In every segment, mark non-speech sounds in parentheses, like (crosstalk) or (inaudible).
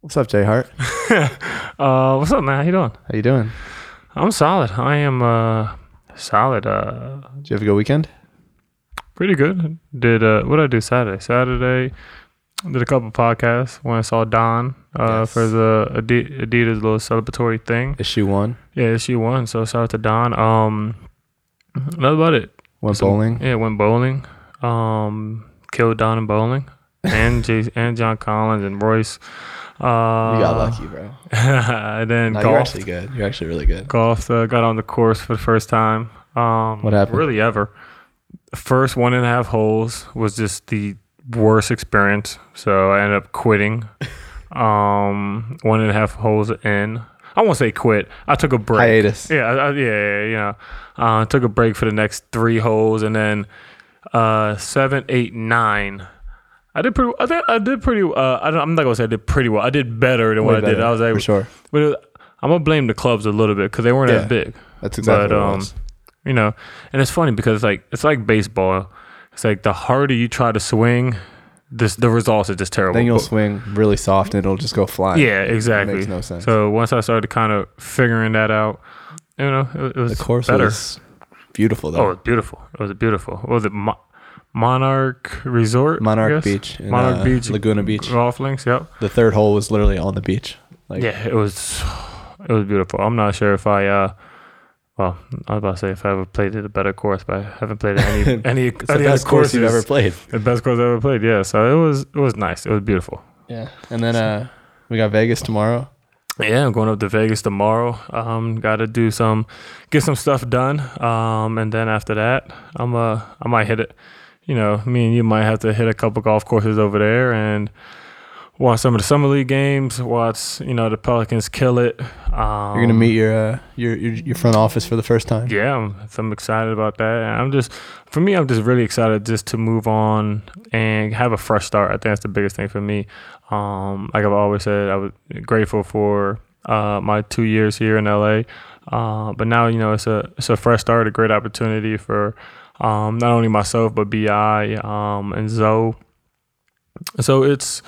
What's up, Jay Hart? (laughs) uh, what's up, man? How you doing? How you doing? I'm solid. I am uh solid. Uh, Did you have a good weekend? pretty good. Did uh, what did I do Saturday? Saturday, did a couple podcasts. When I saw Don uh Yes. for the Adi- Adidas little celebratory thing. Issue one. Yeah, she won. So shout out to Don. Um, that's about it. Went Some- bowling. Yeah, went bowling. Um, killed Don in bowling. And Jay- and John Collins and Royce. Uh, you got lucky, bro. (laughs) and then No, you're golf. actually good. You're actually really good. golf uh, got on the course for the first time um What happened? really ever first one and a half holes was just the worst experience so i ended up quitting (laughs) um one and a half holes in i won't say quit i took a break Hiatus. yeah, I, I, yeah, yeah, yeah. Uh, took a break for the next three holes, and then uh, seven, eight, nine. I did pretty. I think I did pretty. Uh, I don't, I'm not gonna say I did pretty well. I did better than Way what I did. I was able, for sure. but it, I'm gonna blame the clubs a little bit because they weren't Yeah. as big. That's exactly but, what it um. You know, and it's funny because it's like it's like baseball. It's like the harder you try to swing, this the results are just terrible. Then you'll But- swing really soft and it'll just go flying. yeah, exactly. makes no sense. So once I started kind of figuring that out, you know, it, it was the course better. was beautiful Oh, it was beautiful. It was beautiful. What was it Mo- Monarch Resort? Monarch? Beach. in, Monarch uh, Beach. Laguna Beach. Golf links. Yep. The third hole was literally on the beach. Like yeah, it was. (sighs) It was beautiful. I'm not sure if I. uh well, I was about to say if I ever played it a better course, but I haven't played any (laughs) any, it's the best other course you've ever played. The best course I've ever played. Yeah, so it was it was nice. It was beautiful. Yeah. And then uh we got Vegas tomorrow. Yeah, I'm going up to Vegas tomorrow. Um, got to do some, get some stuff done. Um, and then after that, I'm uh, I might hit it. You know, me and you might have to hit a couple golf courses over there and watch some of the summer league games. Watch, you know, the Pelicans kill it. Um, You're gonna meet your uh your, your your front office for the first time. Yeah, I'm, I'm excited about that. I'm just, for me, I'm just really excited just to move on and have a fresh start. I think that's the biggest thing for me. Um, like I've always said, I was grateful for uh, my two years here in LA. Uh, but now, you know, it's a it's a fresh start, a great opportunity for um, not only myself but Bi um, and Zoe. So it's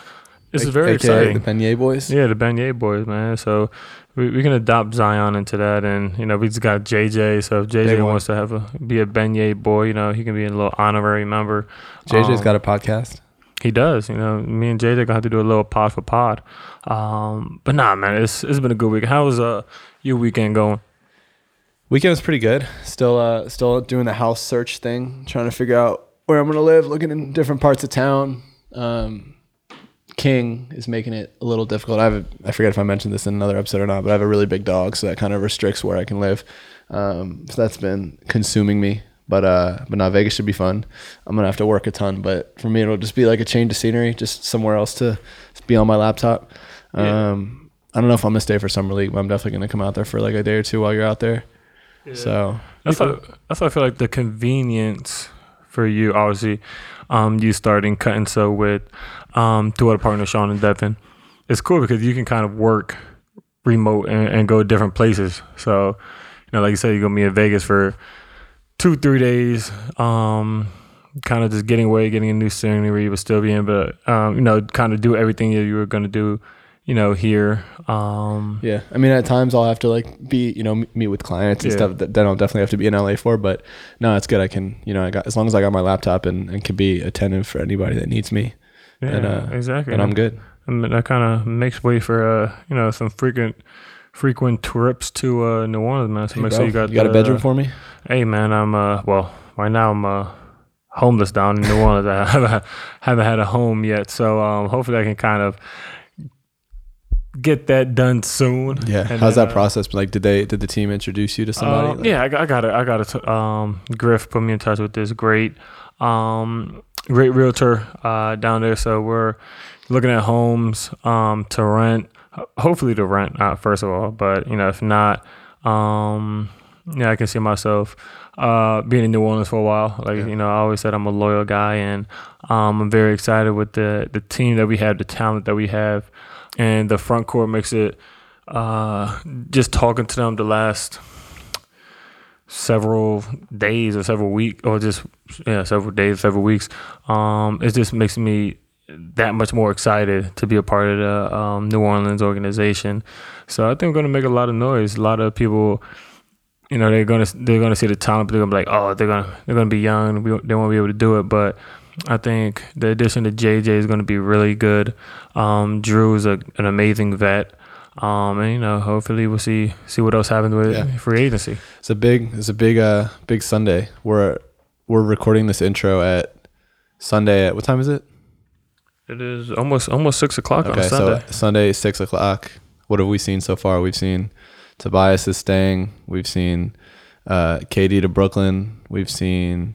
it's A- very AKA exciting. The Beignet boys. Yeah, the Beignet boys, man. So we, we can adopt Zion into that, and you know we just got JJ. So if JJ wants to have a be a Beignet boy, you know he can be a little honorary member. JJ's Um, got a podcast. He does. You know, me and JJ gonna have to do a little pod for pod. Um, but nah, man, it's it's been a good week. How was uh your weekend going? Weekend was pretty good. Still uh still doing the house search thing, trying to figure out where I'm gonna live, looking in different parts of town. Um King is making it a little difficult. I have a, I forget if I mentioned this in another episode or not, but I have a really big dog, so that kind of restricts where I can live. Um, so that's been consuming me. But uh, but now Vegas should be fun. I'm gonna have to work a ton, but for me it'll just be like a change of scenery, just somewhere else to be on my laptop. Yeah. Um, I don't know if I'm gonna stay for summer league, but I'm definitely gonna come out there for like a day or two while you're out there. So That's why, that's why I feel like the convenience for you, obviously, um, you starting cutting so with um, two other partners, Sean and Devin, it's cool because you can kind of work remote and, and go different places. So, you know, like you said, you're gonna be in Vegas for two, three days. Um, kind of just getting away, getting a new scenery, but still being able to, um, you know, kind of do everything that you were gonna do, you know, here. Um, yeah, I mean at times I'll have to like be you know m- meet with clients and Yeah. stuff that then I'll definitely have to be in LA for. But no, it's good. I can you know I got as long as I got my laptop and, and can be attentive for anybody that needs me, yeah, And, uh, exactly. and I'm good. And that kind of makes way for uh, you know some frequent frequent trips to uh, New Orleans, man. So Hey, make sure you got you got a bedroom for me? Hey, man, I'm uh well right now I'm uh homeless down in New Orleans. (laughs) I haven't haven't had a home yet, so um hopefully I can kind of get that done soon. Yeah. And How's then, that uh, process? been? Like, did they did the team introduce you to somebody? Um, Like- yeah, I got, I got it. I got it. Um, Griff put me in touch with this great, um, great realtor uh, down there. So we're looking at homes um, to rent. Hopefully to rent, uh, first of all. But you know, if not, um, yeah, I can see myself uh, being in New Orleans for a while. Like Yeah. you know, I always said I'm a loyal guy, and um, I'm very excited with the the team that we have, the talent that we have, and the front court makes it. Uh, just talking to them the last several days or several weeks or just yeah several days several weeks um it just makes me that much more excited to be a part of the um, New Orleans organization. So I think we're going to make a lot of noise. A lot of people, you know, they're going to they're going to see the talent, but they're going to be like, oh, they're going to they're going to be young. They won't be able to do it, but. I think the addition to JJ is going to be really good. Um, Drew is a, an amazing vet. Um, and you know, hopefully we'll see see what else happens with Yeah. free agency. It's a big it's a big uh big Sunday. We're we're recording this intro at Sunday at what time is it? It is almost almost six o'clock on Sunday. so Sunday six o'clock. What have we seen so far? We've seen Tobias is staying. We've seen uh, KD to Brooklyn. We've seen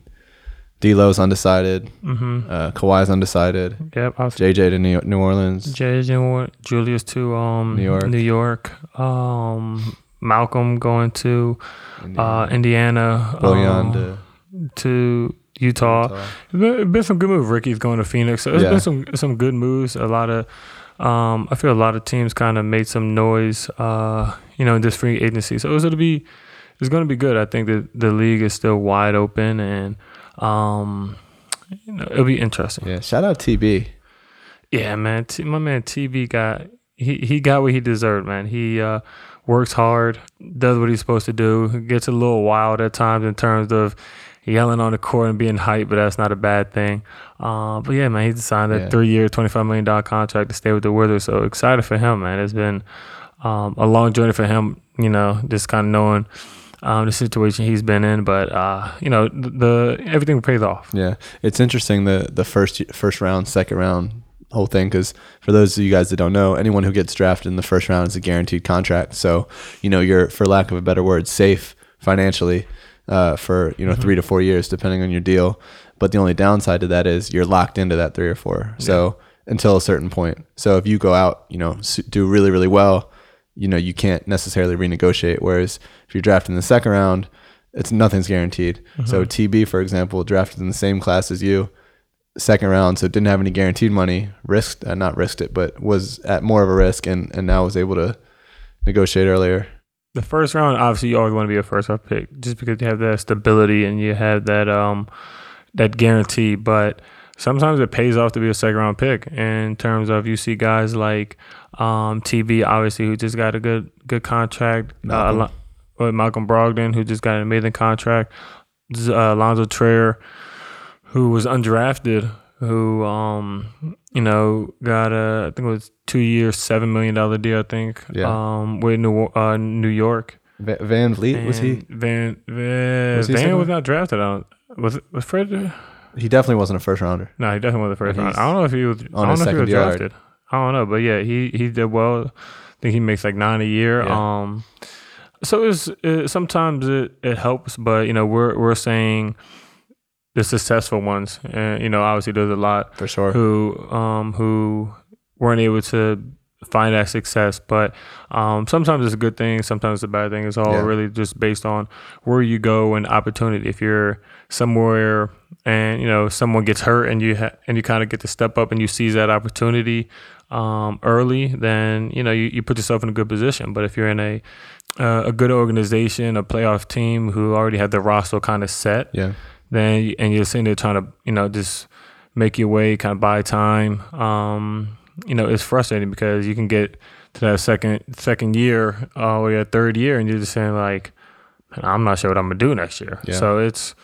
D'Lo's undecided. mm-hmm. Uh, Kawhi's undecided. Yep. I was JJ to New, New Orleans. JJ Julius to um New York. New York. Um, Malcolm going to uh Indiana. Bojan um, to to Utah. Utah. It's been, it's been some good moves. Ricky's going to Phoenix. So it's Yeah. been some some good moves. A lot of um, I feel a lot of teams kind of made some noise. Uh, you know, in this free agency. So it's gonna be it's gonna be good. I think that the league is still wide open and um, you know, it'll be interesting. Yeah, shout out TB. Yeah, man. T- my man TB got he he got what he deserved, man. He uh, works hard, does what he's supposed to do. Gets a little wild at times in terms of yelling on the court and being hyped, but that's not a bad thing. Uh, but yeah, man, he signed a Yeah. three-year, twenty-five million dollar contract to stay with the Wizards. So excited for him, man. It's been um, a long journey for him. You know, just kind of knowing. Um, the situation he's been in, but uh, you know the, the everything pays off. Yeah, it's interesting the the first first round, second round whole thing because for those of you guys that don't know, anyone who gets drafted in the first round is a guaranteed contract. So you know you're, for lack of a better word, safe financially uh, for you know three to four years depending on your deal. But the only downside to that is you're locked into that three or four. So until a certain point. So if you go out, you know, do really really well, you know you can't necessarily renegotiate. Whereas if you're drafted in the second round, it's nothing's guaranteed. So TB, for example, drafted in the same class as you, second round, so didn't have any guaranteed money, risked, uh, not risked it, but was at more of a risk, and and now was able to negotiate earlier. The first round, obviously, you always want to be a first round pick, just because you have that stability and you have that um that guarantee. But sometimes it pays off to be a second round pick. In terms of you see guys like um TB, obviously, who just got a good good contract. Uh, Malcolm. Al- uh, Malcolm Brogdon, who just got an amazing contract. Uh, Alonzo Trier, who was undrafted, who um you know got a I think it was two years, seven million dollar deal. I think Yeah. um with New uh, New York. Va- VanVleet was he? Van Van, Was he Van was not drafted. I don't, was it, was Fred? He definitely wasn't a first rounder. No, he definitely wasn't a first And round. he's I don't know if he was. on I his don't know if he was second yard. drafted. I don't know, but yeah, he he did well. I think he makes like nine a year. Yeah. Um, so it's it, sometimes it, it helps, but you know we're we're saying the successful ones, and you know obviously there's a lot For sure. who um who weren't able to find that success but um sometimes it's a good thing sometimes it's a bad thing it's all Yeah. really just based on where you go and opportunity if you're somewhere and you know someone gets hurt and you ha- and you kind of get to step up and you seize that opportunity um early then you know you, you put yourself in a good position but if you're in a uh, a good organization a playoff team who already had the roster kind of set Yeah. then and you're sitting there trying to you know just make your way kind of buy time um you know it's frustrating because you can get to that second second year uh, or your third year and you're just saying like "Man, i'm not sure what i'm gonna do next year Yeah. so it's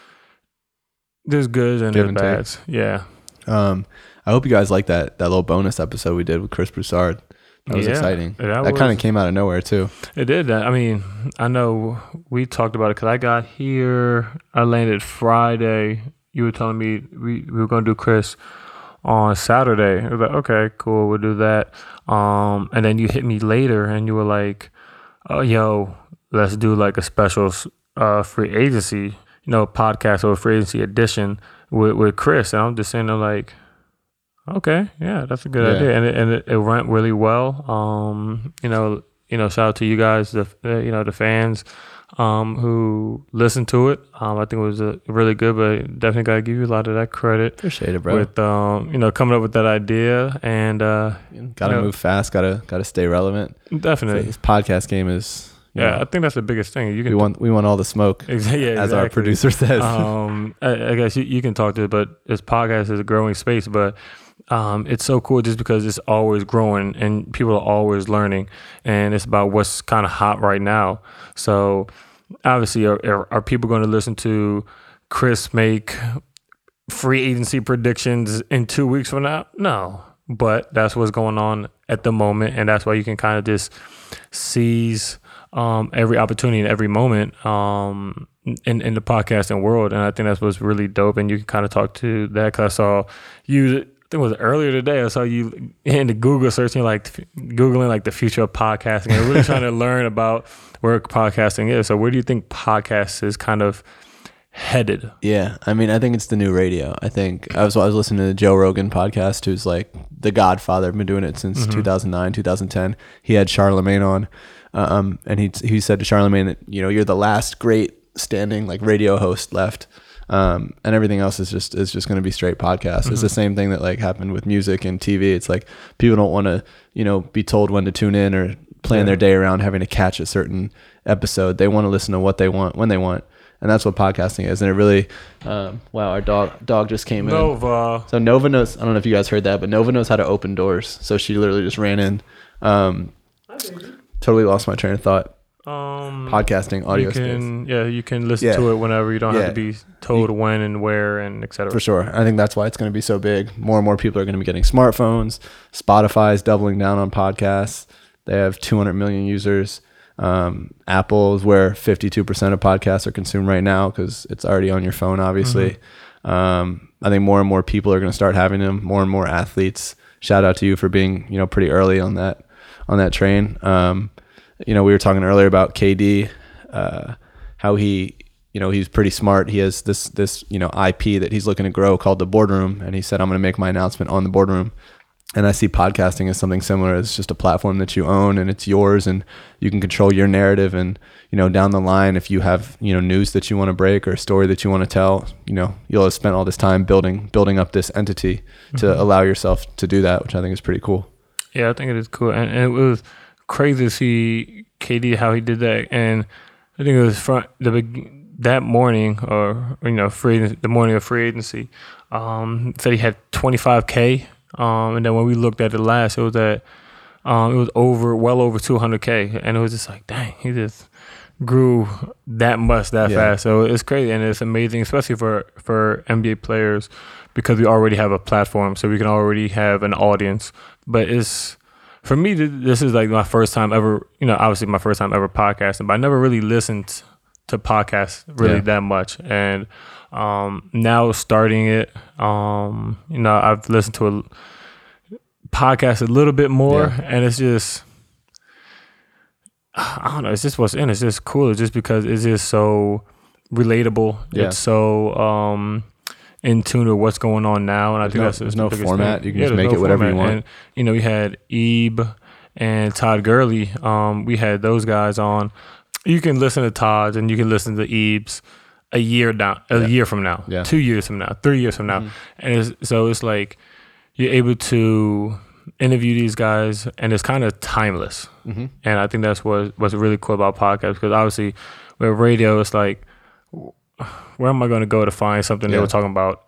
there's goods and Give there's take. yeah Um, I hope you guys like that that little bonus episode we did with Chris Broussard. That was Yeah, exciting. that That, kind of came out of nowhere too. It did. I mean, I know we talked about it because I got here. I landed Friday. You were telling me we, we were going to do Chris on Saturday. I was like, okay, cool, we'll do that. Um, and then you hit me later, and you were like, oh, yo, let's do like a special uh, free agency, you know, podcast or free agency edition with with Chris. And I'm just saying, like. Okay, yeah, that's a good Yeah. idea, and it, and it, it went really well. Um, you know, you know, shout out to you guys, the uh, you know the fans, um, who listened to it. Um, I think it was uh really good, but definitely gotta give you a lot of that credit Appreciate it, bro. with um, you know, coming up with that idea and uh, gotta you know- move fast. Gotta gotta stay relevant. definitely, This podcast game is. yeah, know, I think that's the biggest thing. You can we want we want all the smoke, (laughs) Exa- yeah, as our producer says. um, I, I guess you, you can talk to it, but this podcast is a growing space. But um, it's so cool just because it's always growing and people are always learning, and it's about what's kind of hot right now. So obviously, are, are, are people going to listen to Chris make free agency predictions in two weeks from now? No, but that's what's going on at the moment, and that's why you can kind of just seize um, every opportunity and every moment um, in in the podcasting world, and I think that's what's really dope. And you can kind of talk to that because I saw you. I think it was earlier today. I saw you in the Google searching, like googling like the future of podcasting, and really trying to (laughs) learn about where podcasting is. So, where do you think podcast is kind of headed? Yeah, I mean, I think it's the new radio. I think I was I was listening to the Joe Rogan podcast, who's like the Godfather. I've been doing it since 2009, 2010. He had Charlemagne on, um, and he he said to Charlemagne that you know you're the last great standing like radio host left. Um, and everything else is just is just going to be straight podcast. It's the same thing that like happened with music and TV. It's like people don't want to you know be told when to tune in or plan Yeah. their day around having to catch a certain episode. They want to listen to what they want when they want, and that's what podcasting is. And it really, um, wow, our dog dog just came in. Nova. So Nova knows. I don't know if you guys heard that, but Nova knows how to open doors. So she literally just ran in. Um, totally lost my train of thought. Um, Podcasting, audio you space, can, yeah, you can listen Yeah. to it whenever. You don't Yeah. have to be told when and where and etc. for sure. I think that's why it's going to be so big. More and more people are going to be getting smartphones. Spotify is doubling down on podcasts. They have 200 million users. Um, Apple is where 52% of podcasts are consumed right now because it's already on your phone, obviously. Um, I think more and more people are going to start having them. More and more athletes. Shout out to you for being, you know, pretty early on that on that train. Um, you know, we were talking earlier about KD, uh, how he, you know, he's pretty smart. He has this this you know IP that he's looking to grow called the Boardroom, and he said, "I'm going to make my announcement on the Boardroom." And I see podcasting as something similar. It's just a platform that you own and it's yours, and you can control your narrative. And you know, down the line, if you have you know news that you want to break or a story that you want to tell, you know, you'll have spent all this time building building up this entity to allow yourself to do that, which I think is pretty cool. Yeah, I think it is cool, and, and it was crazy to see KD how he did that, and I think it was front the big, that morning or you know free the morning of free agency. Um, said he had 25k, um, and then when we looked at it last, it was at um, it was over well over 200k, and it was just like dang, he just grew that much that Yeah. fast. So it's crazy and it's amazing, especially for for NBA players because we already have a platform, so we can already have an audience. But it's for me, this is like my first time ever. You know, obviously my first time ever podcasting, but I never really listened to podcasts really Yeah. that much. And um, now starting it, um, you know, I've listened to a podcast a little bit more, Yeah. and it's just. I don't know. It's just what's in. It's just cool. It's Just because it's just so relatable. Yeah. It's so um, in tune with what's going on now, and I There's think no- that's there's the no format. thing. You can just there's make it whatever you want. And you know, we had Ebe and Todd Gurley. Um, we had those guys on. You can listen to Todd and you can listen to Ebes a year down, a Yeah. year from now, Yeah. two years from now, three years from now, Mhm. and it's, so it's like you're able to interview these guys, and it's kind of timeless. Mm-hmm. And I think that's what what's really cool about podcasts because obviously with radio, it's like, where am I going to go to find something they were talking about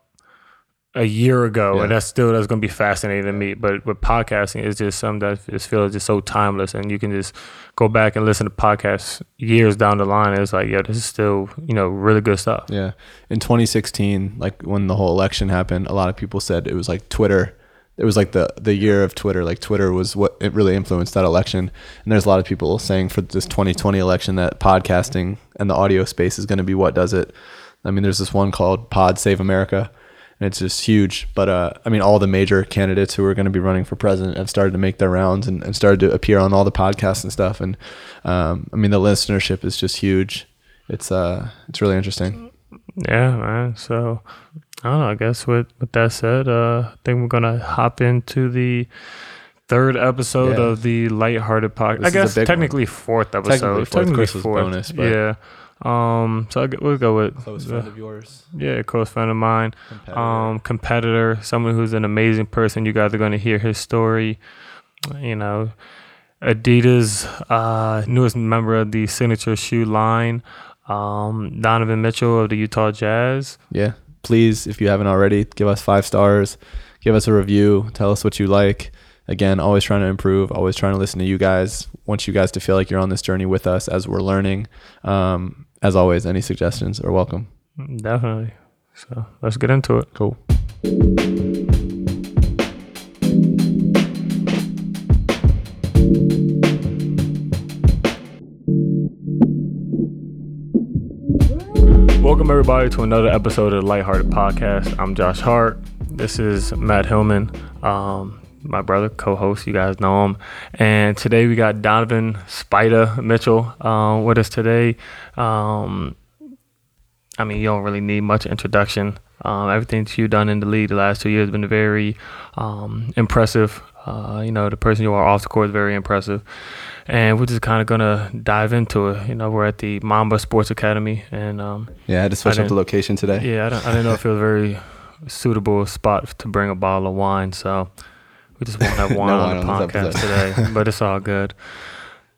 a year ago? Yeah. And that's still that's going to be fascinating to me. But with podcasting, it's just something that just feels just so timeless, and you can just go back and listen to podcasts years down the line. It's like, yeah, this is still you know really good stuff. Yeah. In 2016, like when the whole election happened, a lot of people said it was like Twitter. It was like the the year of Twitter. Like Twitter was what it really influenced that election. And there's a lot of people saying for this 2020 election that podcasting and the audio space is going to be what does it. I mean, there's this one called Pod Save America, and it's just huge. But uh, I mean, all the major candidates who are going to be running for president have started to make their rounds and, and started to appear on all the podcasts and stuff. And um, I mean, the listenership is just huge. It's uh, it's really interesting. Yeah, man. So I don't know. I guess with with that said, uh, I think we're gonna hop into the third episode Yeah. of the lighthearted podcast. I guess big one. technically fourth episode. Technically fourth. Chris was bonus, but- yeah. Um. So I gu- we'll go with Close uh, friend of yours. yeah, close friend of mine. Competitor. Um, competitor, someone who's an amazing person. You guys are going to hear his story. You know, Adidas, uh, newest member of the signature shoe line. Um, Donovan Mitchell of the Utah Jazz. yeah. Please, if you haven't already, give us five stars. give us a review. Tell us what you like. Again, always trying to improve. Always trying to listen to you guys. Want you guys to feel like you're on this journey with us as we're learning. Um, as always, any suggestions are welcome. Definitely. So let's get into it. Cool. Welcome everybody to another episode of the Lighthearted Podcast. I'm Josh Hart. This is Matt Hillman, um, my brother, co-host. You guys know him. And today we got Donovan Spider Mitchell um, with us today. Um, I mean, you don't really need much introduction. Um, everything that you've done in the league the last two years has been very um, impressive. Uh, you know, the person you are off the court is very impressive. And we're just kind of going to dive into it. You know, we're at the Mamba Sports Academy. And um, Yeah, I had to switch up the location today. yeah, I, don't, I didn't know if it was a very suitable spot to bring a bottle of wine. So we just won't have (laughs) No wine wine on the on podcast today. (laughs) But it's all good.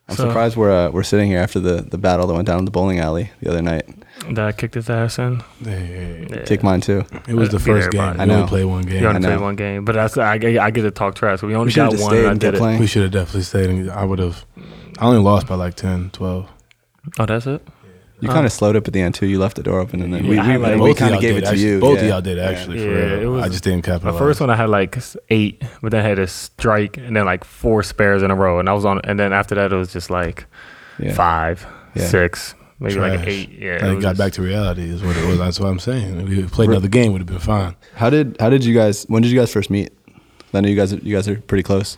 I'm So- surprised we're uh, we're sitting here after the, the battle that went down in the bowling alley the other night. That I kicked his ass in. Hey, Yeah. Kick mine too. It was the first game. We I know. only played one game. You only played one game, but that's I, get- I get to talk trash. We only We got one, and I did kept it. We should have definitely stayed. And I would have. I only lost by like 10, 12. Oh, that's it. You kind of um, slowed up at the end too. You left the door open, and then we, Yeah, I we, like- we kind of gave did, it to actually. you. Both yeah. of y'all did actually. Yeah, for real. it was- I just didn't capitalize. The first one I had like eight, but then I had a strike and then like four spares in a row, and I was on. And then after that, it was just like Yeah. five, Yeah. six, maybe like an eight. Yeah, And it it got just- back to reality is what it was. That's what I'm saying. If we played another game, would have been fine. How did how did you guys? When did you guys first meet? I know you guys you guys are pretty close.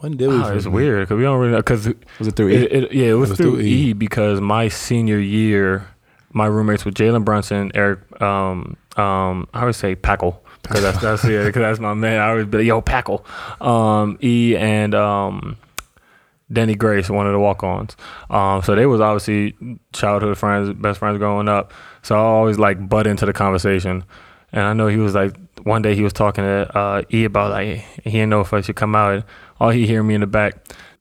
When did we? Oh, it's weird because we don't really because Was it through E? It, it, yeah, it was, was through, through E. E. because my senior year, my roommates were Jalen Brunson, Eric, um, um, I would say Packle because that's that's yeah, because that's my man. I always be like, yo Packle, um, E and um, Denny Grace, one of the walk-ons. Um, so they was obviously childhood friends, best friends growing up. So I always like butt into the conversation. And I know he was like one day he was talking to uh, E about like he didn't know if I should come out. All he hear me in the back,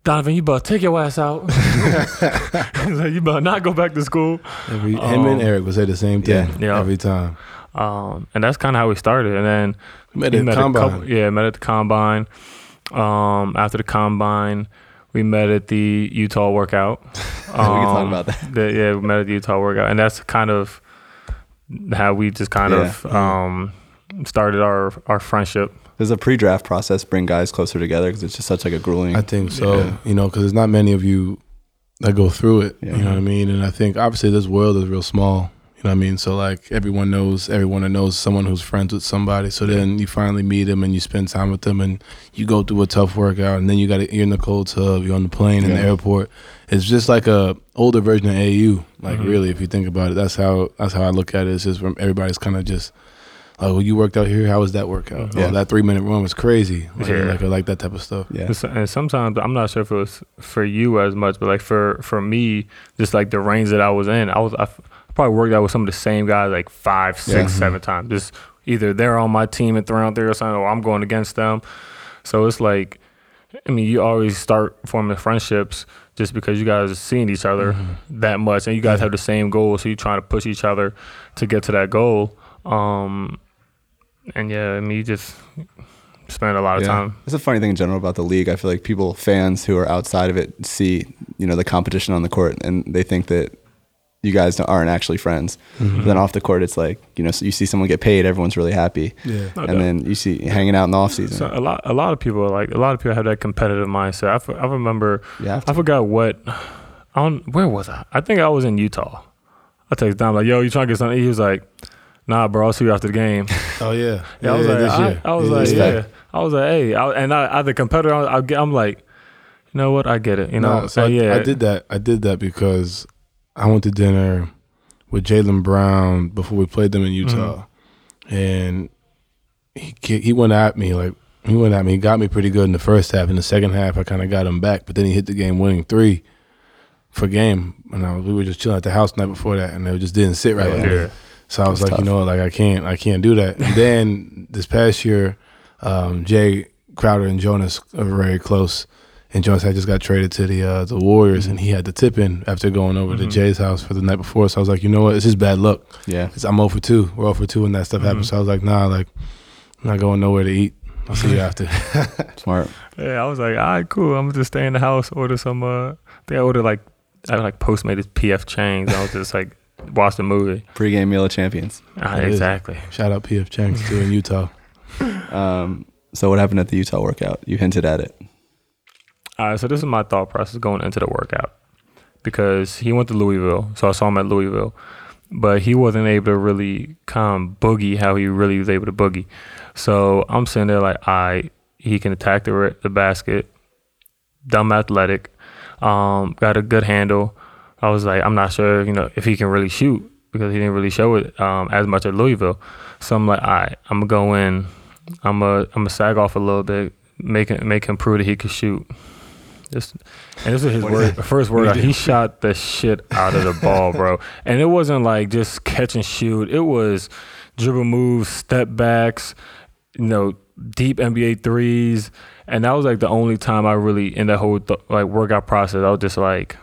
Donovan, you better take your ass out. (laughs) (laughs) He's like, you better not go back to school. Every, him Um, and Eric would say the same thing Yeah. Yeah. every time. Um, and that's kind of how we started. And then We met we at met combine. Couple, yeah, met at the combine. Um, after the combine, we met at the Utah workout. (laughs) we can talk Um, about that. the- yeah, we met at the Utah workout, and that's kind of how we just kind Yeah. of um, started our our friendship. Does a pre-draft process bring guys closer together? Because it's just such like a grueling. I think so. Yeah. You know, because there's not many of you that go through it. Yeah. You know what I mean? And I think obviously this world is real small. You know what I mean? So like everyone knows everyone that knows someone who's friends with somebody. So then you finally meet them and you spend time with them and you go through a tough workout and then you got to you're in the cold tub, you're on the plane in the airport. It's just like a older version of AU. Like Mhm. really, if you think about it, that's how that's how I look at it. It's just from everybody's kind of just. Like, well, you worked out here. How was that workout? Yeah. Oh, that three minute run was crazy. Like, Yeah. like I like that type of stuff. yeah. And sometimes I'm not sure if it was for you as much, but like for for me, just like the range that I was in, I was I f- probably worked out with some of the same guys like five, six, Yeah. seven times. Just either they're on my team and throwing out there or something, or I'm going against them. So it's like, I mean, you always start forming friendships just because you guys are seeing each other that much, and you guys Yeah. have the same goal, so you're trying to push each other to get to that goal. Um, and yeah, I mean, you just spend a lot of Yeah. time. It's a funny thing in general about the league. I feel like people, fans who are outside of it, see you know the competition on the court, and they think that you guys aren't actually friends. Mm-hmm. But then off the court, it's like you know, so you see someone get paid, everyone's really happy, Yeah. No and doubt. then you see hanging out in the off season. So a lot, a lot of people are like a lot of people have that competitive mindset. I, f- I remember, yeah, I forgot what, I don't, where was I? I think I was in Utah. I text Dom like, "Yo, you trying to get something?" He was like, "Nah, bro, I'll see you after the game." (laughs) Oh yeah. Yeah, I was like, this I, year. I was Yeah, like, yeah. yeah, I was like, hey, I, and I, as a competitor, I, I, I'm like, you know what? I get it. You know, No, so I, yeah, I did that. I did that because I went to dinner with Jaylen Brown before we played them in mm-hmm. Utah, and he he went at me like he went at me. He got me pretty good in the first half. In the second half, I kind of got him back, but then he hit the game winning three for game. And I was, we were just chilling at the house the night before that, and it just didn't sit right. with me. Yeah. So I was That's like, you know, what, like I can't, I can't do that. And then this past year, um, Jae Crowder and Jonas are very close, and Jonas had just got traded to the uh, the Warriors, and he had the tip in after going over to Mhm. Jay's house for the night before. So I was like, you know what, it's just bad luck. yeah, It's, I'm 0 for two. We're 0 for two when that stuff Mhm. happened. So I was like, nah, like I'm not going nowhere to eat. I'll see you after. (laughs) Smart. Yeah, I was like, all right, cool. I'm gonna just stay in the house, order some. Uh, I think I ordered like I like Postmates PF Chang's. I was just like watch the movie. Pre-game meal of champions. Ah, It is. exactly. Shout out PF Chang's too in Utah. (laughs) Um, so what happened at the Utah workout? You hinted at it. All right, so this is my thought process going into the workout because he went to Louisville, so I saw him at Louisville, but he wasn't able to really come boogie how he really was able to boogie. So I'm sitting there like, I he can attack the the basket, dumb athletic, um, got a good handle. I was like, I'm not sure, you know, if he can really shoot because he didn't really show it um, as much at Louisville. So I'm like, all right, I'm gonna go in, I'm gonna I'm gonna sag off a little bit, make it, make him prove that he could shoot. Just and this is his word, first word. He shot the shit out of the ball, bro. And it wasn't like just catch and shoot. It was dribble moves, step backs, you know, deep NBA threes, and that was like the only time I really in that whole th- like workout process. I was just like,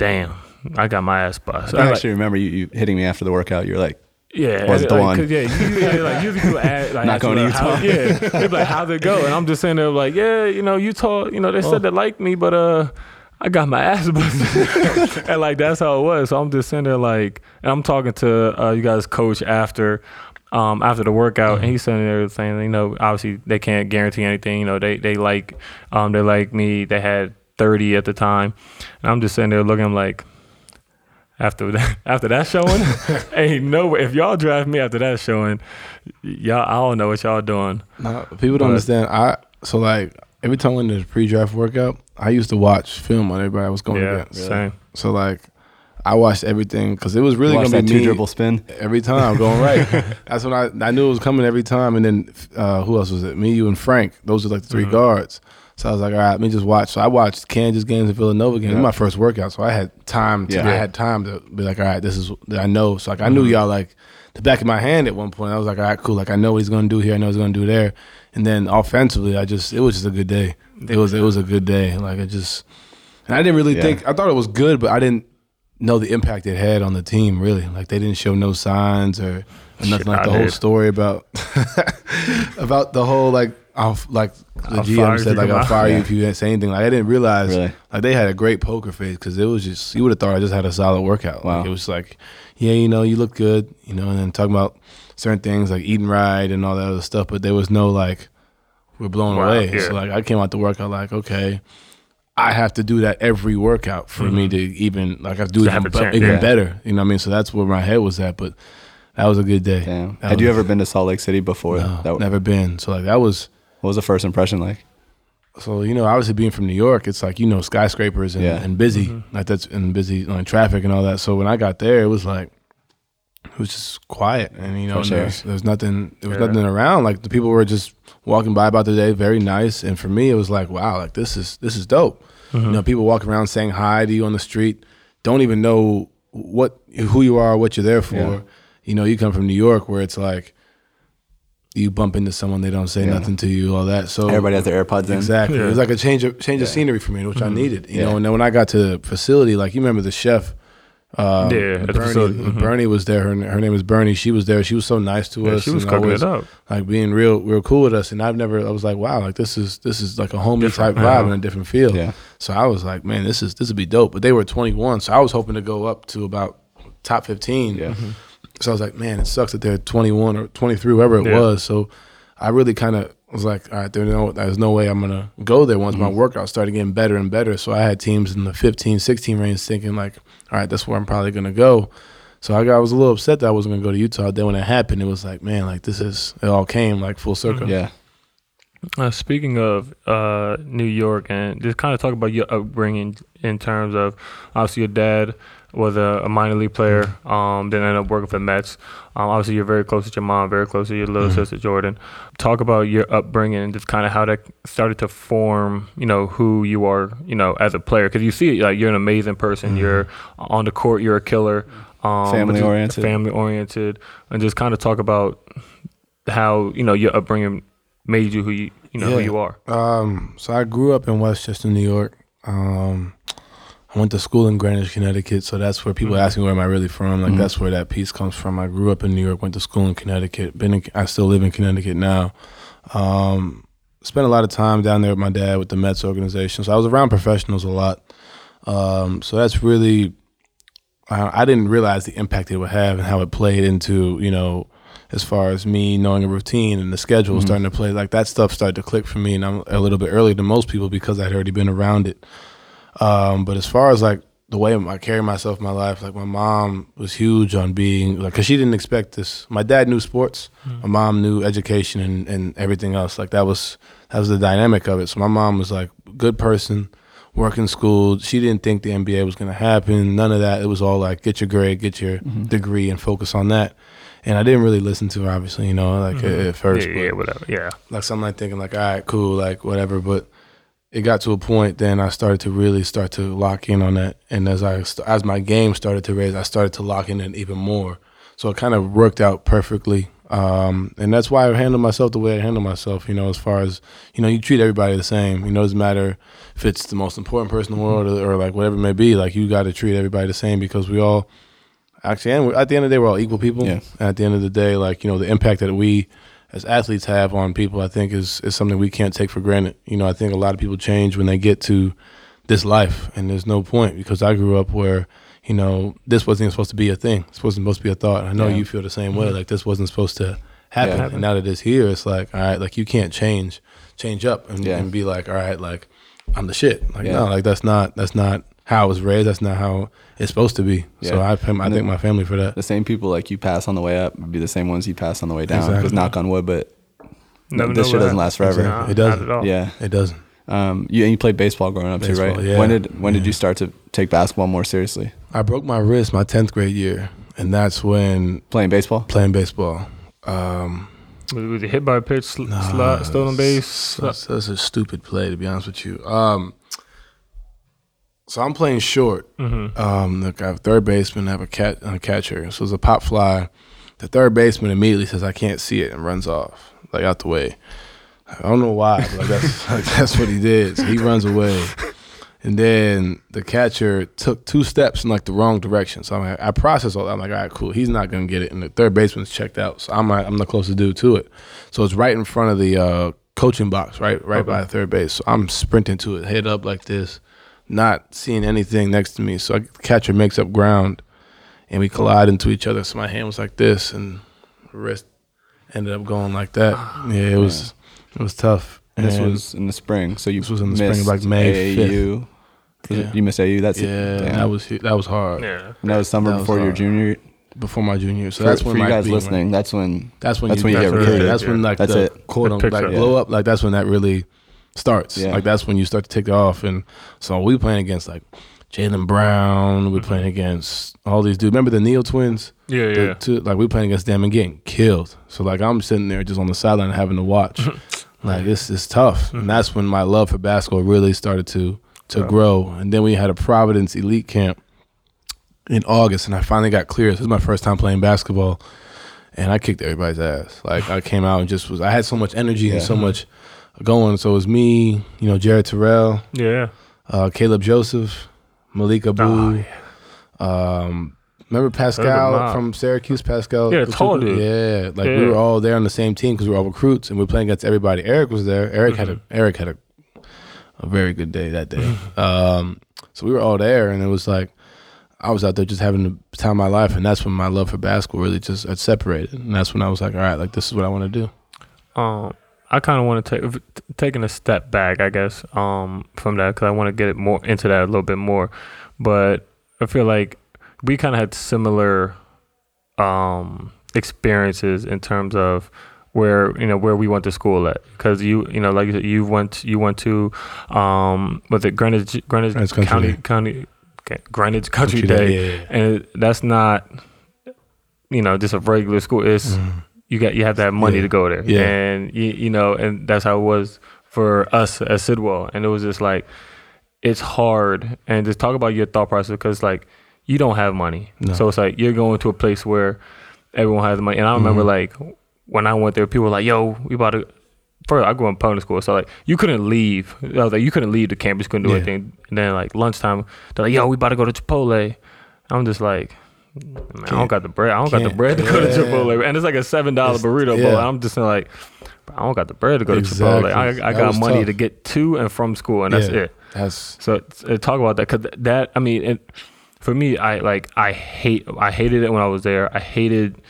damn, I got my ass bust. I I like- actually remember you, you hitting me after the workout. You're like, yeah, Was and, the like, one. Yeah, usually, yeah, like usually people (laughs) ask, like, Not going to like, how- Utah. yeah, they're like, how'd it go? And I'm just saying there like, yeah, you know, Utah, you know, they Oh. said they like me, but uh, I got my ass (laughs) busted, and like that's how it was. So I'm just sitting there like, and I'm talking to uh, you guys' coach after. Um, after the workout, Mm-hmm. and he's sitting there saying, you know, obviously they can't guarantee anything. You know, they they like, um, they like me. They had 30 at the time, and I'm just sitting there looking like, after that, (laughs) after that showing, (laughs) ain't no way. If y'all draft me after that showing, y'all, I don't know what y'all doing. No, people don't But- understand. I so like every time when there's a pre-draft workout, I used to watch film on everybody I was going yeah, against. same. So like, I watched everything because it was really gonna that be two me dribble spin. every time going (laughs) right. That's when I I knew it was coming every time. And then uh, who else was it? Me, you, and Frank. Those are like the 3 Mhm. guards. So I was like, all right, let me just watch. So I watched Kansas games and Villanova games. It was Yeah. my first workout, so I had time. To, Yeah. I had time to be like, all right, this is I know. So like I knew Mhm. y'all like the back of my hand at one point. I was like, all right, cool. Like I know what he's gonna do here. I know what he's gonna do there. And then offensively, I just it was just a good day. It was it was a good day. Like I just, and I didn't really Yeah. think I thought it was good, but I didn't know the impact it had on the team. Really, like they didn't show no signs or, or Shit, nothing like I the whole story about (laughs) about the whole like I'll like the I'll GM said like I'll fire you Yeah. if you didn't say anything. Like I didn't realize Really? like they had a great poker face because it was just you would have thought I just had a solid workout. Wow. Like, it was like, yeah, you know, you look good, you know, and then talking about certain things like eating right and all that other stuff, but there was no like we're blown Wow, away. yeah. So like I came out the workout like okay. I have to do that every workout for me Mhm. to even like I have to do To even, chance, even yeah. better. You know what I mean? So that's where my head was at. But that was a good day. Had you ever been to Salt Lake City before? No, that, never been. So like that was What was the first impression like? so you know obviously being from New York, it's like you know skyscrapers and, Yeah. and busy Mhm. like that's and busy like traffic and all that. So when I got there, it was like it was just quiet and you know For sure. there's, there's nothing there was Yeah. nothing around. Like the people were just walking by about the day, very nice. And for me, it was like wow, like this is this is dope. You know, people walking around saying hi to you on the street, don't even know what who you are, what you're there for. Yeah. You know, you come from New York where it's like you bump into someone, they don't say Yeah. nothing to you, all that. So Everybody has their AirPods in. Exactly. Yeah. It was like a change of change of scenery for me, which I Mhm. needed. You Yeah. know, and then when I got to the facility, like you remember the chef, uh, Yeah, at the Bernie, facility. Mhm. Bernie was there. Her, her name was Bernie. She was there. She was so nice to Yeah, us. she was and cooking always, it up. like being real, real cool with us. And I've never, I was like, wow, like this is this is like a homey Different, type vibe yeah. and a different feel. Yeah. So I was like, man, this is this would be dope. But they were 21, so I was hoping to go up to about top 15. Yeah. Mm-hmm. So I was like, man, it sucks that they're 21 or 23, whoever it Yeah. was. So I really kind of was like, all right, there's no, there's no way I'm gonna go there once my Mhm. workout started getting better and better. So I had teams in the 15, 16 range thinking like, all right, that's where I'm probably gonna go. So I, got, I was a little upset that I wasn't gonna go to Utah. Then when it happened, it was like, man, like this is it all came like full circle. Mhm. Yeah. Uh, speaking of uh, New York, and just kind of talk about your upbringing in terms of obviously your dad was a, a minor league player, um, then ended up working for the Mets. Um, obviously, you're very close to your mom, very close to your little Mhm. sister Jordan. Talk about your upbringing and just kind of how that started to form, you know, who you are, you know, as a player. Because you see, like you're an amazing person. Mhm. You're on the court, you're a killer. Um, Family oriented. family oriented, and just kind of talk about how you know your upbringing made you who you you know who you are. Um, so I grew up in Westchester, New York. Um, I went to school in Greenwich, Connecticut, so that's where people ask me where am I really from. Like Mhm. that's where that piece comes from. I grew up in New York, went to school in Connecticut. Been in, I still live in Connecticut now. Um, spent a lot of time down there with my dad with the Mets organization, so I was around professionals a lot. Um, so that's really I, I didn't realize the impact it would have and how it played into you know as far as me knowing a routine and the schedule Mhm. starting to play like that stuff started to click for me and I'm a little bit earlier than most people because I'd already been around it. Um, but as far as like the way I carry myself in my life, like my mom was huge on being like, cause she didn't expect this. My dad knew sports, my mom knew education and, and everything else. Like that was that was the dynamic of it. So my mom was like good person, working school. She didn't think the NBA was gonna happen. None of that. It was all like get your grade, get your Mhm. degree, and focus on that. And I didn't really listen to her, obviously, you know, like Mhm. at, at first. yeah, yeah, whatever. Yeah. like something like thinking like, all right, cool, like whatever. But it got to a point then I started to really start to lock in on that. And as I as my game started to raise, I started to lock in it even more. So it kind of worked out perfectly. Um, and that's why I handle myself the way I handle myself. You know, as far as you know, you treat everybody the same. You know, it doesn't matter if it's the most important person in the world or, or like whatever it may be. Like you got to treat everybody the same because we all actually, and at the end of the day, we're all equal people. And at the end of the day, like you know, the impact that we as athletes have on people, I think is is something we can't take for granted. You know, I think a lot of people change when they get to this life, and there's no point because I grew up where you know this wasn't even supposed to be a thing. This wasn't supposed to be a thought. I know Yeah. you feel the same way. Mm-hmm. Like this wasn't supposed to happen, Yeah. and now that it's here, it's like all right, like you can't change, change up, and, Yeah. and be like, all right, like I'm the shit. Like no, like that's not that's not how I was raised. That's not how it's supposed to be. So Yeah. I I thank then- my family for that. The same people like you pass on the way up would be the same ones you pass on the way down. Because Exactly. knock on wood, but Never this shit what doesn't last forever. Nah, It doesn't. Not at all. Yeah. It doesn't. Um, you and you played baseball growing up too, right? yeah. When did when did you start to take basketball more seriously? I broke my wrist my tenth grade year, and that's when Playing baseball? playing baseball. Um, Was, was it hit by a pitch, sl- nah, slide, stolen base? That's, that's a stupid play, to be honest with you. Um, so I'm playing short. Mm-hmm. Um, look, I have a third baseman, I have a cat, a catcher. So it's a pop fly. The third baseman immediately says, "I can't see it," and runs off like out the way. I don't know why, but like that's (laughs) like that's what he did. So he runs away, and then the catcher took two steps in like the wrong direction. So I'm like, I process all that. I'm like, all right, cool. He's not gonna get it, and the third baseman's checked out. So I'm like, I'm the closest dude to it. So it's right in front of the uh, coaching box, right, right by Okay. third base. So I'm sprinting to it, head up like this, not seeing anything next to me. So I, the catcher makes up ground, and we collide into each other. So my hand was like this, and wrist ended up going like that. (sighs) Yeah, it was it was tough. And this And- was in the spring. So you This was in the spring of, missed like, May AAU. Was it- Yeah. You missed AU. That's yeah, Damn. that was that was hard Yeah. And that was summer that was before your junior. before my junior year. So for, that's when for you guys being- listening. That's when That's when That's you, when you that's get when- recruited. That's when like That's the it. quote unquote like up. blow up. Like that's when that really starts. Yeah. Like that's when you start to take off. And so we playing against like Jaylen Brown. We mm-hmm. playing against all these dudes. Remember the Neal twins? Yeah, The yeah. two, like we playing against them and getting killed. So like I'm sitting there just on the sideline having to watch. (laughs) like this is tough. And mm-hmm. that's when my love for basketball really started to to Yeah. grow. And then we had a Providence elite camp in August, and I finally got clear. This is my first time playing basketball, and I kicked everybody's ass. Like I came out and just was. I had so much energy and so much going. So it was me, you know, Jared Terrell, Yeah. uh, Caleb Joseph, Malika Oh, Boo. yeah. Um, remember Paschal from Syracuse? Paschal, Yeah, tall dude. Yeah, like we were all there on the same team because we were all recruits and we were playing against everybody. Eric was there. Eric had a Mm-hmm. Eric had a a very good day that day. (laughs) um, so we were all there, and it was like I was out there just having the time of my life, and that's when my love for basketball really just had separated, and that's when I was like, all right, like this is what I want to do. Um, I kind of want to take taking a step back, I guess, um, from that because I want to get it more into that a little bit more. But I feel like we kind of had similar um, experiences in terms of where you know where we went to school at. Because you you know like you said, you went you went to um was it Greenwich Greenwich Country County County okay, Greenwich Country, Country Day, Day, yeah, and it, that's not you know just a regular school. It's Mhm. You got you have to have money Yeah. to go there Yeah. and you, you know and that's how it was for us at sidwell and it was just like it's hard and just talk about your thought process because like you don't have money No. so it's like you're going to a place where everyone has money and i remember Mhm. like when i went there people were like yo we about to first I grew up in public school, so like you couldn't leave. I was like you couldn't leave the campus, couldn't do Yeah. anything. And then like lunchtime, they're like, "Yo, we about to go to Chipotle." I'm just like, man, I don't got the bread. I don't got the bread to go to. Chipotle, and it's like a seven dollar burrito yeah. bowl. I'm just like, I don't got the bread to go to Exactly. Chipotle. I, I got money tough. to get to and from school, and that's Yeah. it. That's So uh, talk about that because that I mean, it, for me, I like I hate I hated it when I was there. I hated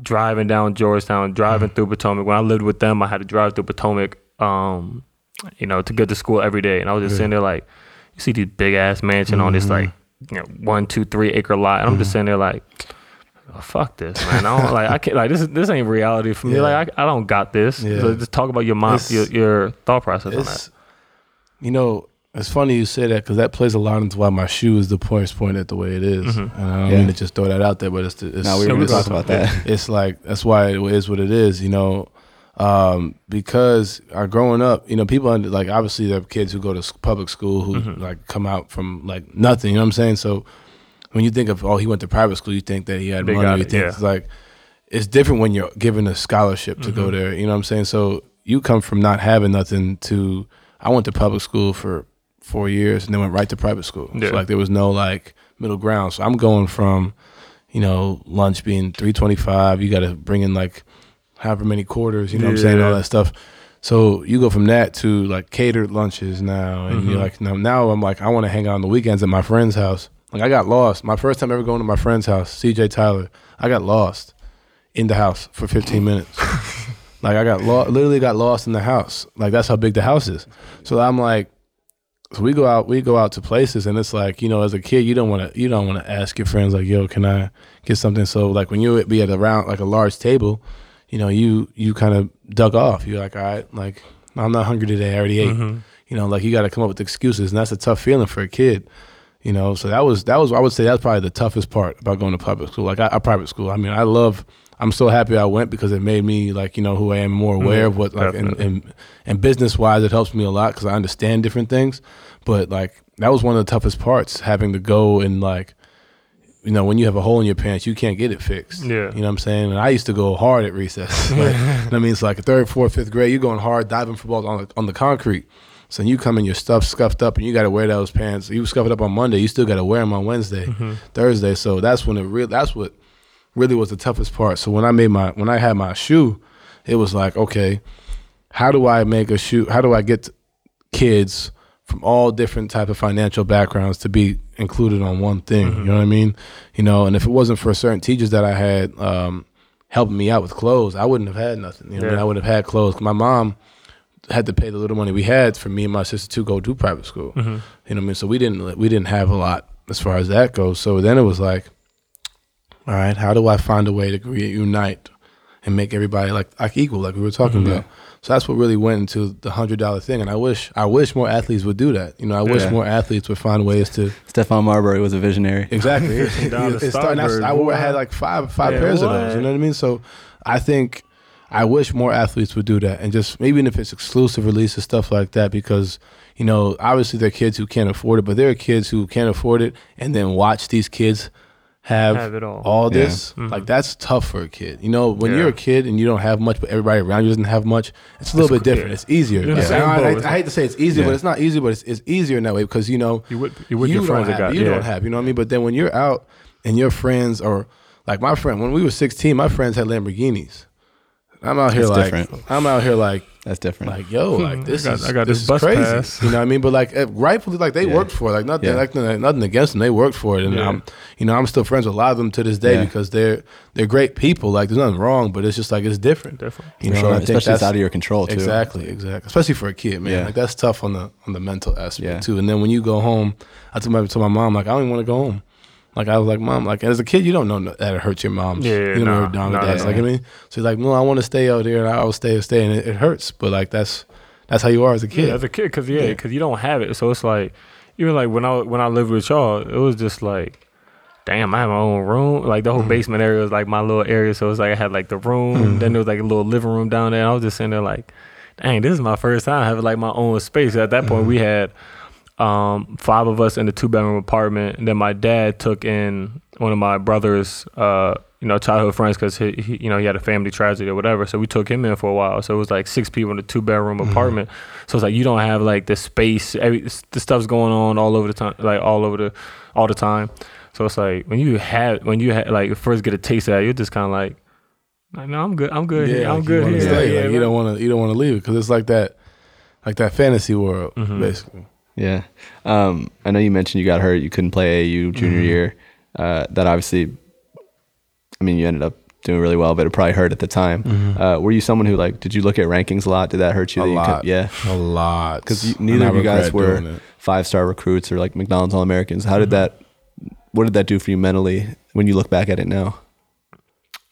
driving down Georgetown, driving through Potomac. When I lived with them, I had to drive through Potomac, um, you know, to get to school every day. And I was just Yeah. sitting there like, you see these big ass mansion on this Mhm. like you know one, two, three acre lot, and I'm just sitting there like. oh, fuck this, man! I don't like. I can't like this. This ain't reality for me. Yeah. Like I, I don't got this. Yeah. So just talk about your mind, your, your thought process on that. you know it's funny you say that because that plays a lot into why my shoe is the points pointed the way it is. Mhm. and I don't Yeah. mean to just throw that out there, but it's the, it's, No, we Yeah, were we going to talked talk about that. it's like that's why it is what it is, you know. Um, because uh, growing up, you know, people under, like obviously there are kids who go to public school who Mhm. like come out from like nothing. You know what I'm saying? So when you think of oh he went to private school, you think that he had They money. You it, think yeah. it's like it's different when you're given a scholarship to go Mhm. there. You know what I'm saying? So you come from not having nothing to. I went to public school for four years and then went right to private school. Yeah. So like there was no like middle ground. So I'm going from, you know, lunch being three twenty five. You got to bring in like however many quarters. You know what I'm saying? All that stuff. So you go from that to like catered lunches now, and Mhm. you're like now. Now I'm like I want to hang out on the weekends at my friend's house. Like I got lost. My first time ever going to my friend's house, CJ Tyler. I got lost in the house for 15 minutes. (laughs) like I got lost, literally got lost in the house. Like that's how big the house is. So I'm like, so we go out, we go out to places, and it's like you know, as a kid, you don't want to, you don't want to ask your friends like, yo, can I get something? So like when you be at a round, like a large table, you know, you you kind of duck off. You're like, all right, like I'm not hungry today. I already ate. Mhm. You know, like you got to come up with excuses, and that's a tough feeling for a kid. You know, so that was that was I would say that's probably the toughest part about going to public school. Like I, I private school. I mean, I love. I'm so happy I went because it made me like you know who I am, more aware of what like and and, and business wise it helps me a lot because I understand different things. But like that was one of the toughest parts, having to go and like, you know, when you have a hole in your pants, you can't get it fixed. Yeah. you know what I'm saying. And I used to go hard at recess. (laughs) like, I mean, it's like a third, fourth, fifth grade. You're going hard, diving for balls on the, on the concrete. So you come in, your stuff scuffed up, and you got to wear those pants. You scuffed up on Monday, you still got to wear them on Wednesday, Mm-hmm. Thursday. So that's when it real. That's what really was the toughest part. So when I made my when I had my shoe, it was like, okay, how do I make a shoe? How do I get kids from all different type of financial backgrounds to be included on one thing? Mm-hmm. You know what I mean? You know, and if it wasn't for certain teachers that I had um, helping me out with clothes, I wouldn't have had nothing. You know, what I, mean? Yeah. I would have had clothes. My mom had to pay the little money we had for me and my sister to go to private school. Mhm. You know what I mean? So we didn't we didn't have a lot as far as that goes. So then it was like, all right, how do I find a way to reunite and make everybody like like equal, like we were talking Mm-hmm. about? So that's what really went into the hundred dollar thing. And I wish I wish more athletes would do that. You know, I wish Yeah. more athletes would find ways to Stephon Marbury was a visionary. exactly. (laughs) Down It's starting- I, Starburys, I had like five five Yeah, pairs of those. You know what I mean? So I think I wish more athletes would do that, and just maybe even if it's exclusive releases stuff like that, because you know obviously there are kids who can't afford it, but there are kids who can't afford it and then watch these kids have, Have it all. Yeah. this. Mhm. Like that's tough for a kid. You know, when Yeah. you're a kid and you don't have much, but everybody around you doesn't have much, it's a little It's bit cool, different. yeah. It's easier. You're in the Yeah. same I, I- I hate to say it's easier, Yeah. but it's not easy. But it's, it's easier in that way because you know You with you with you your friends don't have, got you yeah. don't have, you know what I mean? But then when you're out and your friends are like my friend, when we were 16, my friends had Lamborghinis. I'm out here That's like different. I'm out here like That's different. like yo, like Hmm, this I got- is I got this this is bus crazy. pass. You know what I mean? But like eh, rightfully, like they Yeah. worked for it. Like nothing, Yeah. like nothing, nothing against them. They worked for it, and Yeah. I'm, you know, I'm still friends with a lot of them to this day Yeah. because they're they're great people. Like there's nothing wrong, but it's just like it's different. Different. You For know, sure. and I think Especially it's out of your control too. Exactly, exactly. Especially for a kid, man. Yeah. Like that's tough on the on the mental aspect Yeah. too. And then when you go home, I told my told my mom like I don't even want to go home. Like I was like, mom, like as a kid, you don't know that it hurts your mom's. Yeah, you don't know nah, your dog nah, or dad's. nah. Like I mean, so he's like, no, I want to stay out there, and I will stay and stay, and it, it hurts. But like that's that's how you are as a kid. Yeah, as a kid, because yeah, Yeah. because you don't have it. So it's like even like when I when I lived with y'all, it was just like, damn, I have my own room. Like the whole Mhm. basement area was like my little area. So it's like I had like the room, Mhm. then there was like a little living room down there. And I was just sitting there like, dang, this is my first time having like my own space. At that point, Mhm. we had um five of us in the two bedroom apartment. And then my dad took in one of my brother's uh you know, childhood friends because he, he, you know, he had a family tragedy or whatever. So we took him in for a while. So it was like six people in a two bedroom apartment. So it's like you don't have like the space. Every the stuff's going on all over the time, like all over the all the time. So it's like when you have when you ha like first get a taste of that, you're just kind of like, like, no, I'm good. I'm good. here. I'm like, good You, here. Yeah, Like, you don't want to. You don't want to leave it because it's like that, like that fantasy world, Mhm. basically. Yeah. Um, I know you mentioned you got hurt. You couldn't play AU junior Mhm. year. Uh, that obviously, I mean, you ended up doing really well, but it probably hurt at the time. Mhm. Uh, were you someone who like? Did you look at rankings a lot? Did that hurt you? A that you lot. Could, yeah. A lot. Because neither of you guys were- Five star recruits or like McDonald's All Americans. How did that? What did that do for you mentally when you look back at it now?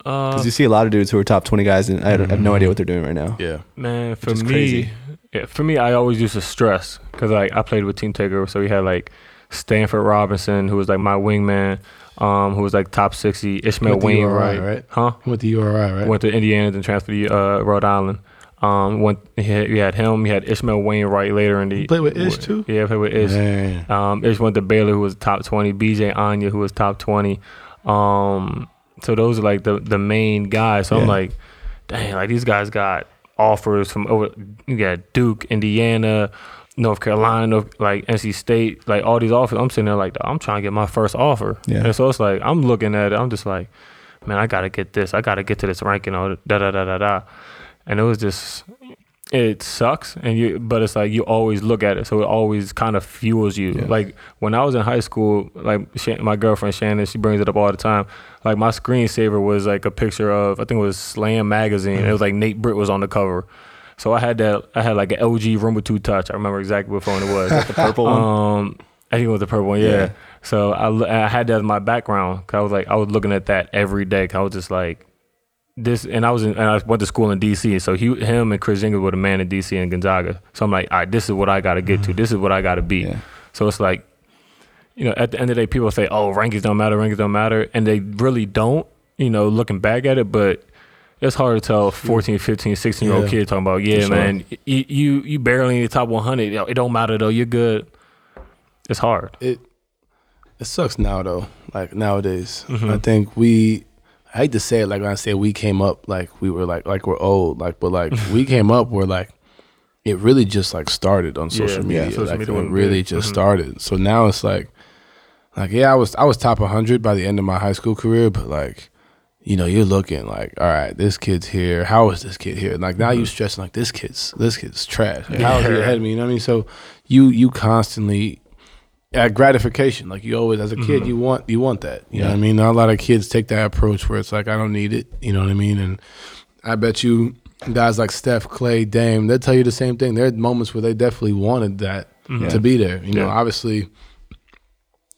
Uh, Because you see a lot of dudes who are top twenty guys, and I have no idea what they're doing right now. Yeah. Man, for is me, crazy. Yeah, for me, I always used to stress because like I played with Team Takeover, so we had like Stanford Robinson, who was like my wingman, um, who was like top sixty. Ishmael Went to URI, Wainwright, right? huh? He went to URI, right? Went to Indiana, then transferred to uh, Rhode Island. Um, went he had, we had him. We had Ishmael Wainwright later in the. You played with Ish, too? Yeah, I played with Ish. Man. Um, Ish went to Baylor, who was top twenty. BJ Anya, who was top twenty. Um, so those are like the the main guys. So I'm like, dang, like these guys got offers from over. You got Duke, Indiana, North Carolina, North, like NC State, like all these offers. I'm sitting there like, I'm trying to get my first offer. Yeah. And so it's like I'm looking at it. I'm just like, man, I gotta get this. I gotta get to this ranking. Or da da da da da. And it was just it sucks and you but it's like you always look at it so it always kind of fuels you. Yeah. like when i was in high school like my girlfriend shannon she brings it up all the time. Like my screensaver was like a picture of i think it was slam magazine. It was like nate britt was on the cover. So i had that i had like an lg Rumor 2 touch. I remember exactly what phone it was. (laughs) The purple one. um i think it was the purple one yeah, Yeah. so I had that as my background because i was like i was looking at that every day cause i was just like this and I was in and I went to school in DC. So he him and Kris Jenkins were the man in DC and Gonzaga. So I'm like, all right, this is what I gotta get to. This is what I gotta be. Yeah. So it's like, you know, at the end of the day, people say, Oh, rankings don't matter, rankings don't matter. And they really don't, you know, looking back at it, but it's hard to tell 14, 15, 16 year old Yeah. kid talking about, yeah, sure. man, you, you you barely in the top 100. It don't matter though. You're good. It's hard. it it sucks now though. Like nowadays, Mhm. I think we. I hate to say it like when I say we came up like we were like like we're old like but like we (laughs) came up where like it really just like started on social Yeah, yeah, media social like media it really big. just Mhm. started so now it's like like yeah I was I was top 100 by the end of my high school career but like you know you're looking like all right this kid's here how is this kid here like now you're stressing like this kid's this kid's trash like, how is he Mm-hmm. Yeah. ahead of me you know what I mean so you you constantly at gratification. Like you always, as a kid, Mhm. you want you want that. You know what I mean? Not a lot of kids take that approach where it's like, I don't need it. You know what I mean? And I bet you guys like Steph, Clay, Dame, they'll tell you the same thing. There are moments where they definitely wanted that Mhm. to be there. You know, obviously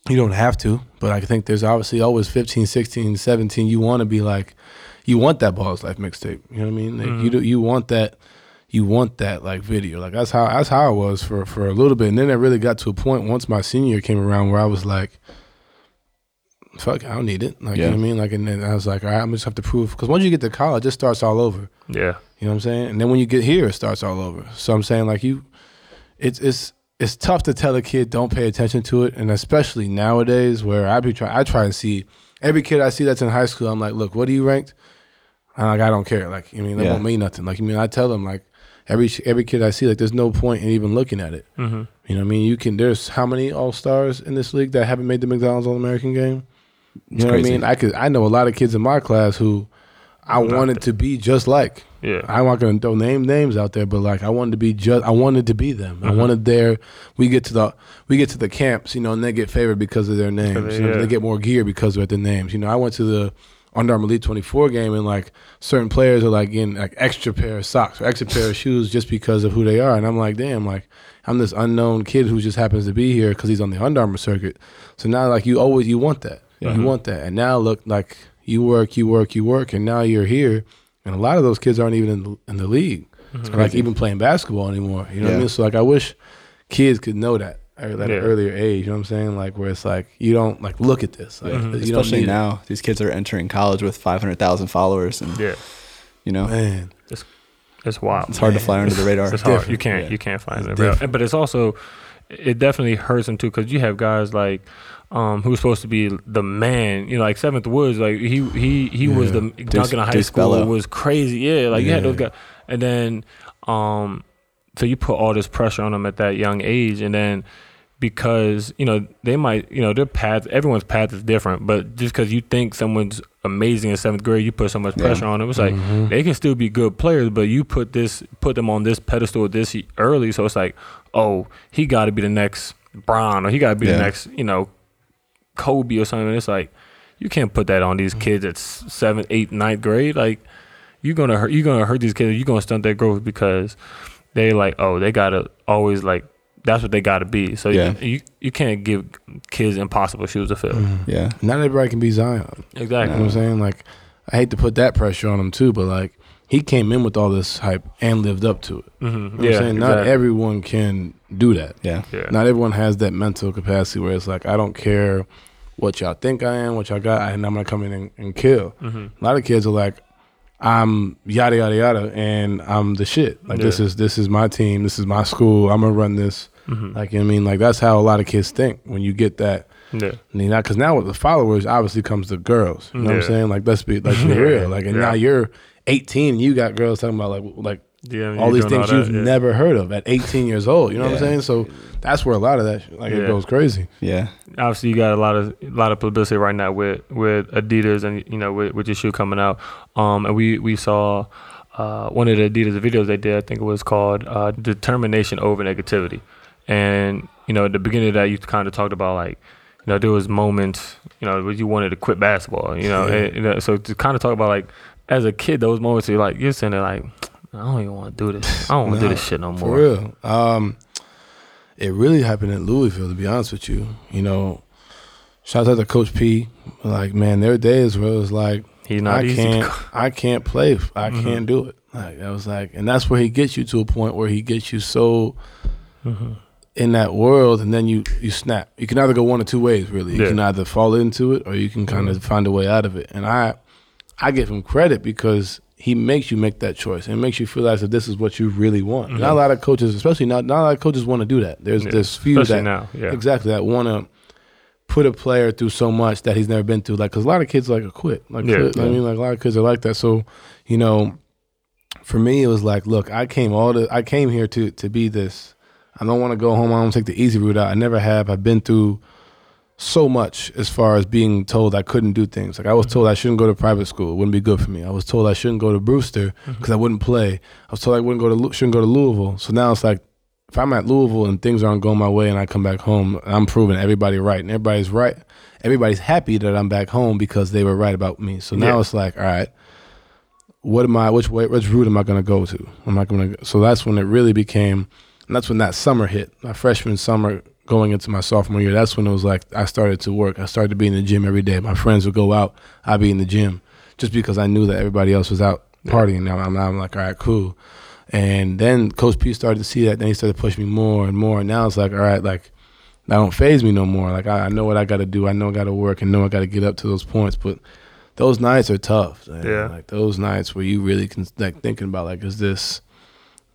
you don't have to, but I think there's obviously always 15, 16, 17. You want to be like, you want that Ballislife mixtape. You know what I mean? Like you Mhm. do, you want that, you want that like video. Like that's how that's how I was for for a little bit, and then it really got to a point once my senior year came around where I was like, fuck, I don't need it. Like you know what I mean? Like, and then I was like, all right, I'm just have to prove because once you get to college, it starts all over. Yeah. You know what I'm saying? And then when you get here, it starts all over. So I'm saying like you, it's it's it's tough to tell a kid don't pay attention to it, and especially nowadays where I be try I try and see every kid I see that's in high school. I'm like, look, what are you ranked? I'm like, I don't care. Like, I mean, that Yeah. won't mean nothing. Like, I mean, I tell them like every every kid I see, like, there's no point in even looking at it. Mm-hmm. You know what I mean? You can. There's how many All Stars in this league that haven't made the McDonald's All American game? You It's know crazy. what I mean? I could. I know a lot of kids in my class who I Not wanted that- to be just like. Yeah. I'm not gonna throw name names out there, but like I wanted to be just. I wanted to be them. I Mhm. wanted their. We get to the we get to the camps, you know, and they get favored because of their names. they- You know, yeah. They get more gear because of their names. You know, I went to the Under Armour Elite 24 game, and like certain players are like getting like extra pair of socks or extra pair of shoes just because of who they are, and I'm like, damn, like I'm this unknown kid who just happens to be here because he's on the Under Armour circuit. So now, like you always you want that, Yeah. you want that, and now look like you work, you work, you work, and now you're here, and a lot of those kids aren't even in the, in the league, Mhm. like even playing basketball anymore. You know what I mean? So like I wish kids could know that at an earlier age. You know what I'm saying? Like where it's like you don't like look at this, like Mhm. you don't Especially need it. now, these kids are entering college with 500,000 followers, and Yeah. you know man. It's wild. it's hard to fly under the (laughs) radar. It's hard. different. You can't. Yeah. You can't find It's it. Real. But it's also, it definitely hurts them too because you have guys like um, who's supposed to be the man, you know, like Seventh Woods, like he he he was the the Duncan High Deuce School Bello. was crazy, yeah. Like you had those guys, and then um, so you put all this pressure on them at that young age, and then because you know they might you know their path everyone's path is different but just because you think someone's amazing in seventh grade you put so much Yeah. pressure on them it's like Mhm. they can still be good players but you put this put them on this pedestal this early so it's like oh he got to be the next Bron or he got to be Yeah. the next you know Kobe or something and it's like you can't put that on these kids at s- seventh eighth ninth grade like you're gonna hurt you're gonna hurt these kids you're gonna stunt their growth because they like oh they gotta always like that's what they gotta be so Yeah. you, you you can't give kids impossible shoes to fill Mhm. Yeah. Not everybody can be Zion. You know exactly what I'm saying? Like, I hate to put that pressure on him too, but like, he came in with all this hype and lived up to it. hmm You know what yeah I'm saying? Not everyone can do that. Yeah. yeah Not everyone has that mental capacity where it's like, I don't care what y'all think I am, what y'all got, and I'm gonna come in and, and kill. hmm A lot of kids are like, I'm yada yada yada, and I'm the shit. Like this is this is my team, this is my school. I'm gonna run this. Hmm Like you know I mean, like that's how a lot of kids think when you get that. yeah Because now with the followers, obviously comes the girls. You know what I'm saying? Like let's be like be (laughs) real. Like and Yeah. now you're 18, and you got girls talking about like like yeah all you're these things all you've yeah. never heard of at 18 years old. You know what I'm saying? So that's where a lot of that sh- like it goes crazy. Yeah. obviously you got a lot of a lot of publicity right now with with Adidas and you know with, with your shoe coming out. Um, and we we saw uh, one of the Adidas videos they did. I think it was called uh, "Determination Over Negativity." And you know, at the beginning of that, you kind of talked about like you know there was moments you know where you wanted to quit basketball. You know, and, you know, so to kind of talk about like as a kid, those moments you're like you're sitting there like. I don't even want to do this. I don't want to do this shit no more. For real. Um, it really happened in Louisville, to be honest with you. You know, shout out to Coach P. Like, man, there are days where it was like, He's not I easy. can't, I can't play. I Mhm. can't do it. Like, I was like, and that's where he gets you to a point where he gets you so Mhm. In that world, and then you you snap. You can either go one or two ways, really. You Yeah. can either fall into it, or you can kind of find a way out of it. And I, I give him credit because he makes you make that choice and makes you realize that this is what you really want. Mhm. Not a lot of coaches, especially not not a lot of coaches, want to do that. There's Yeah. there's few Especially that now. Yeah. exactly that want to put a player through so much that he's never been through. Like, cause a lot of kids like quit. Like, Yeah. quit. I mean, like a lot of kids are like that. So, you know, for me, it was like, look, I came all the, I came here to to be this. I don't want to go home. I don't take the easy route out. I never have. I've been through so much as far as being told I couldn't do things. Like I was mm-hmm. told I shouldn't go to private school. It wouldn't be good for me. I was told I shouldn't go to Brewster mm-hmm. because I wouldn't play. I was told I wouldn't go to shouldn't go to Louisville. So now it's like if I'm at Louisville and things aren't going my way and I come back home, I'm proving everybody right and everybody's right. Everybody's happy that I'm back home because they were right about me. So now Yeah. it's like, all right, what am I? Which way? Which route am I going to go to? Am I going to? So that's when it really became. And that's when that summer hit. My freshman summer, going into my sophomore year. That's when it was like I started to work. I started to be in the gym every day. My friends would go out. I'd be in the gym, just because I knew that everybody else was out partying. Now I'm, I'm like, all right, cool. And then Coach P started to see that. Then he started to push me more and more. And now it's like, all right, like that don't phase me no more. Like I, I know what I got to do. I know I got to work and know I got to get up to those points. But those nights are tough. man. Yeah. Like those nights where you really can like thinking about like, is this,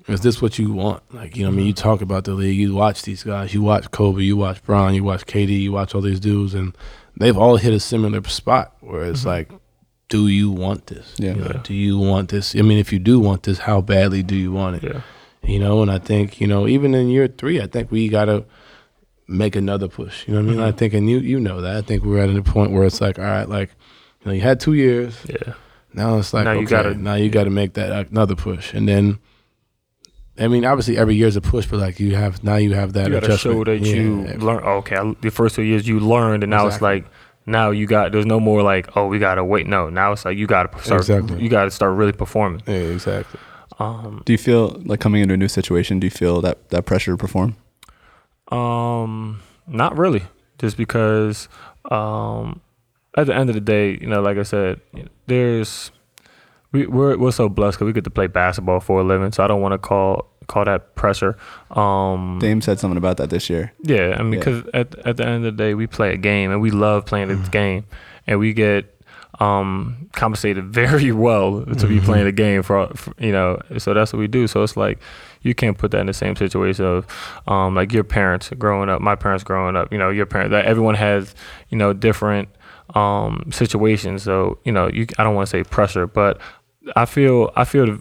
is this what you want? Like you know, I mean, you talk about the league. You watch these guys. You watch Kobe. You watch Brown. You watch KD. You watch all these dudes, and they've all hit a similar spot where it's Mhm. like, do you want this? Yeah. You know, Yeah. Do you want this? I mean, if you do want this, how badly do you want it? Yeah. you know and i think you know even in year three i think we gotta make another push you know what i mean Mhm. i think and you you know that i think we're at a point where it's like all right like you know you had two years Yeah. now it's like Now okay, you gotta- now you gotta make that another push and then i mean obviously every year is a push but like you have now you have that you gotta show that Yeah, you learn. oh, Okay, I- the first two years you learned, and now Exactly. it's like now you got. There's no more like oh we gotta wait. No, now it's like you gotta start. Exactly. You gotta start really performing. yeah exactly Um, Do you feel like coming into a new situation? Do you feel that that pressure to perform? Um, not really. Just because, um, at the end of the day, you know, like I said, there's we we're we're so blessed because we get to play basketball for a living. So I don't want to call call that pressure. Um, Dame said something about that this year. yeah, I mean, Yeah. because at at the end of the day, we play a game and we love playing this game, and we get um, compensated (laughs) very well to be playing the game for, for you know. So that's what we do. So it's like you can't put that in the same situation of um, like your parents growing up, my parents growing up. You know, your parents. That everyone has you know different um, situations. So you know, you I don't want to say pressure, but I feel I feel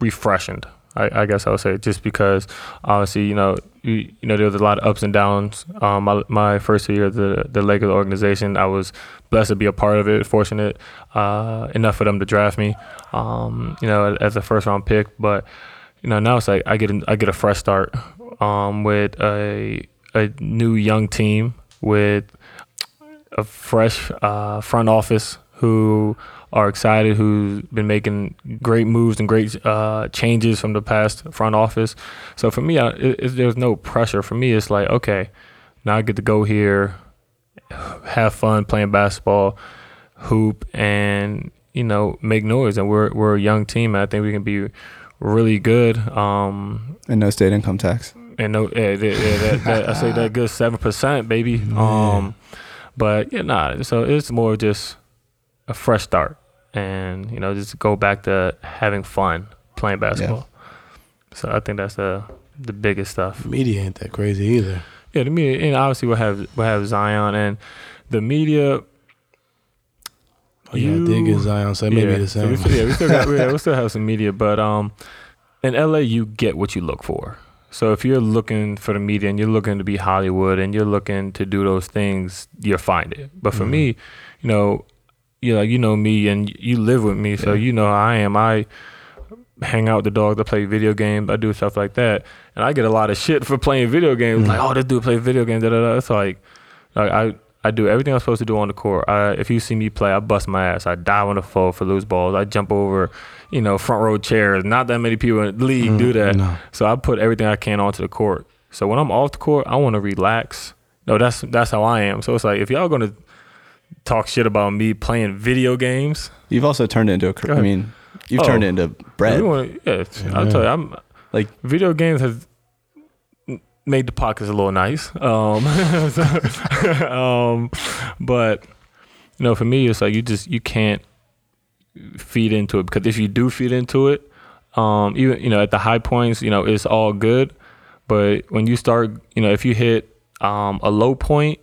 refreshing. I, I guess I would say just because obviously you know you, you know there was a lot of ups and downs. Um, my, my first year of the the Lakers organization, I was blessed to be a part of it. Fortunate uh, enough for them to draft me, um, you know, as a first round pick. But you know now it's like I get I get a fresh start um, with a a new young team with a fresh uh, front office who are excited, who's been making great moves and great uh, changes from the past front office. So for me, I, it, it, there's no pressure. For me, it's like, okay, now I get to go here, have fun playing basketball, hoop, and you know make noise. And we're we're a young team. And I think we can be really good. Um, And no state income tax. and no, yeah, yeah, yeah, that, that, I say that good seven percent, baby. (laughs) Um, but yeah, nah. So it's more just a fresh start, and you know, just go back to having fun playing basketball. So I think that's the the biggest stuff. Media ain't that crazy either. Yeah, the media, and obviously we'll have we'll have Zion and the media. Oh, yeah, You- I did get Zion, so it may be the so we same. still, yeah, we still got, (laughs) yeah, we still have some media, but um, in LA, you get what you look for. So if you're looking for the media and you're looking to be Hollywood and you're looking to do those things, you'll find it. But for Mhm. me, you know, you know, you know me and you live with me, so Yeah. you know how I am. I hang out with the dogs. I play video games. I do stuff like that, and I get a lot of shit for playing video games. Mhm. Like, oh, this dude play video games. Da, da, da. It's like, like I. I do everything I'm supposed to do on the court. I, if you see me play, I bust my ass. I dive on the floor for loose balls. I jump over, you know, front row chairs. Not that many people in the league do Mm, that. No. So I put everything I can onto the court. So when I'm off the court, I want to relax. No, that's that's how I am. So it's like if y'all gonna talk shit about me playing video games, You've also turned it into a career. I mean, you've Oh. turned it into bread. wanna- yeah, it's- I'll tell you, I'm Like- video games has made the pockets a little nice. Um, so- (laughs) um, but you know, for me, it's like you just you can't feed into it because if you do feed into it, um, even you know at the high points, you know it's all good, but when you start, you know, if you hit um, a low point,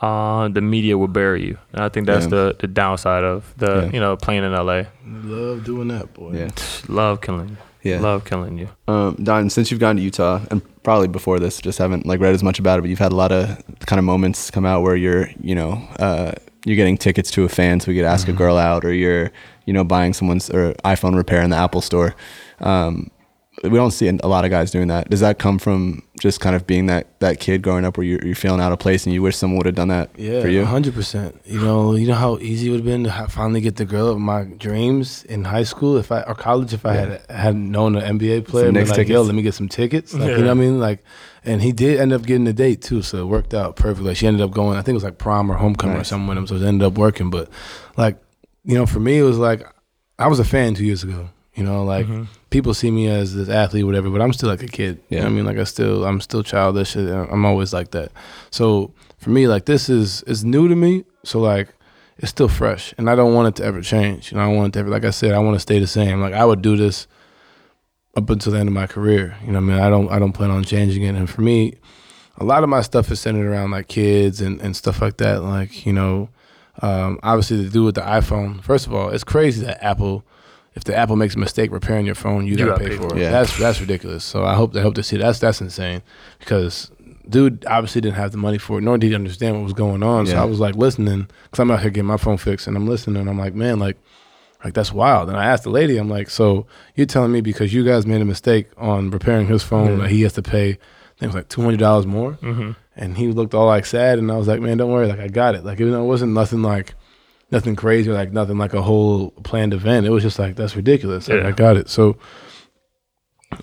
uh, the media will bury you, and I think that's Yeah. the the downside of the Yeah. you know playing in LA. Love doing that, boy. Yeah. Love killing you. Yeah. Love killing you. Um, Don, since you've gone to Utah, and probably before this, just haven't like read as much about it, but you've had a lot of kind of moments come out where you're, you know, uh, you're getting tickets to a fan so we could ask Mhm. a girl out, or you're, you know, buying someone's or iPhone repair in the Apple store. Um, we don't see a lot of guys doing that. Does that come from just kind of being that that kid growing up where you're, you're feeling out of place and you wish someone would have done that Yeah, for you? hundred percent. You know, you know how easy it would have been to ha- finally get the girl of my dreams in high school, if I or college, if I had had known an NBA player. Some Be Knicks yo, let me get some tickets. Like, Yeah. You know what I mean? Like, and he did end up getting a date too, so it worked out perfectly. She ended up going. I think it was like prom or homecoming or something with him, so it ended up working. But like, you know, for me, it was like I was a fan two years ago. You know, like Mhm. People see me as this athlete, whatever, but I'm still like a kid. You know Yeah. what I mean? Like I still, I'm still childish. and I'm always like that. So for me, like this is is new to me. So like it's still fresh, and I don't want it to ever change. You know, I want it to ever, like I said, I want to stay the same. Like I would do this up until the end of my career. You know, what I mean, I don't, I don't plan on changing it. And for me, a lot of my stuff is centered around like kids and and stuff like that. Like you know, um, obviously to do with the iPhone. First of all, it's crazy that Apple if the Apple makes a mistake repairing your phone, you, You gotta, gotta pay, pay for it. Yeah. That's that's ridiculous. So I hope they hope to see that's that's insane because dude obviously didn't have the money for it, nor did he understand what was going on. Yeah. So I was like listening because I'm out here getting my phone fixed, and I'm listening. and I'm like, man, like. Like that's wild. And I asked the lady, I'm like, so you're telling me because you guys made a mistake on repairing his phone that he has to pay, I think it was like two hundred dollars more. Mhm. And he looked all like sad, and I was like, man, don't worry, like I got it. Like even though it wasn't nothing like nothing crazy, like nothing like a whole planned event. It was just like that's ridiculous. Like Yeah. I got it. So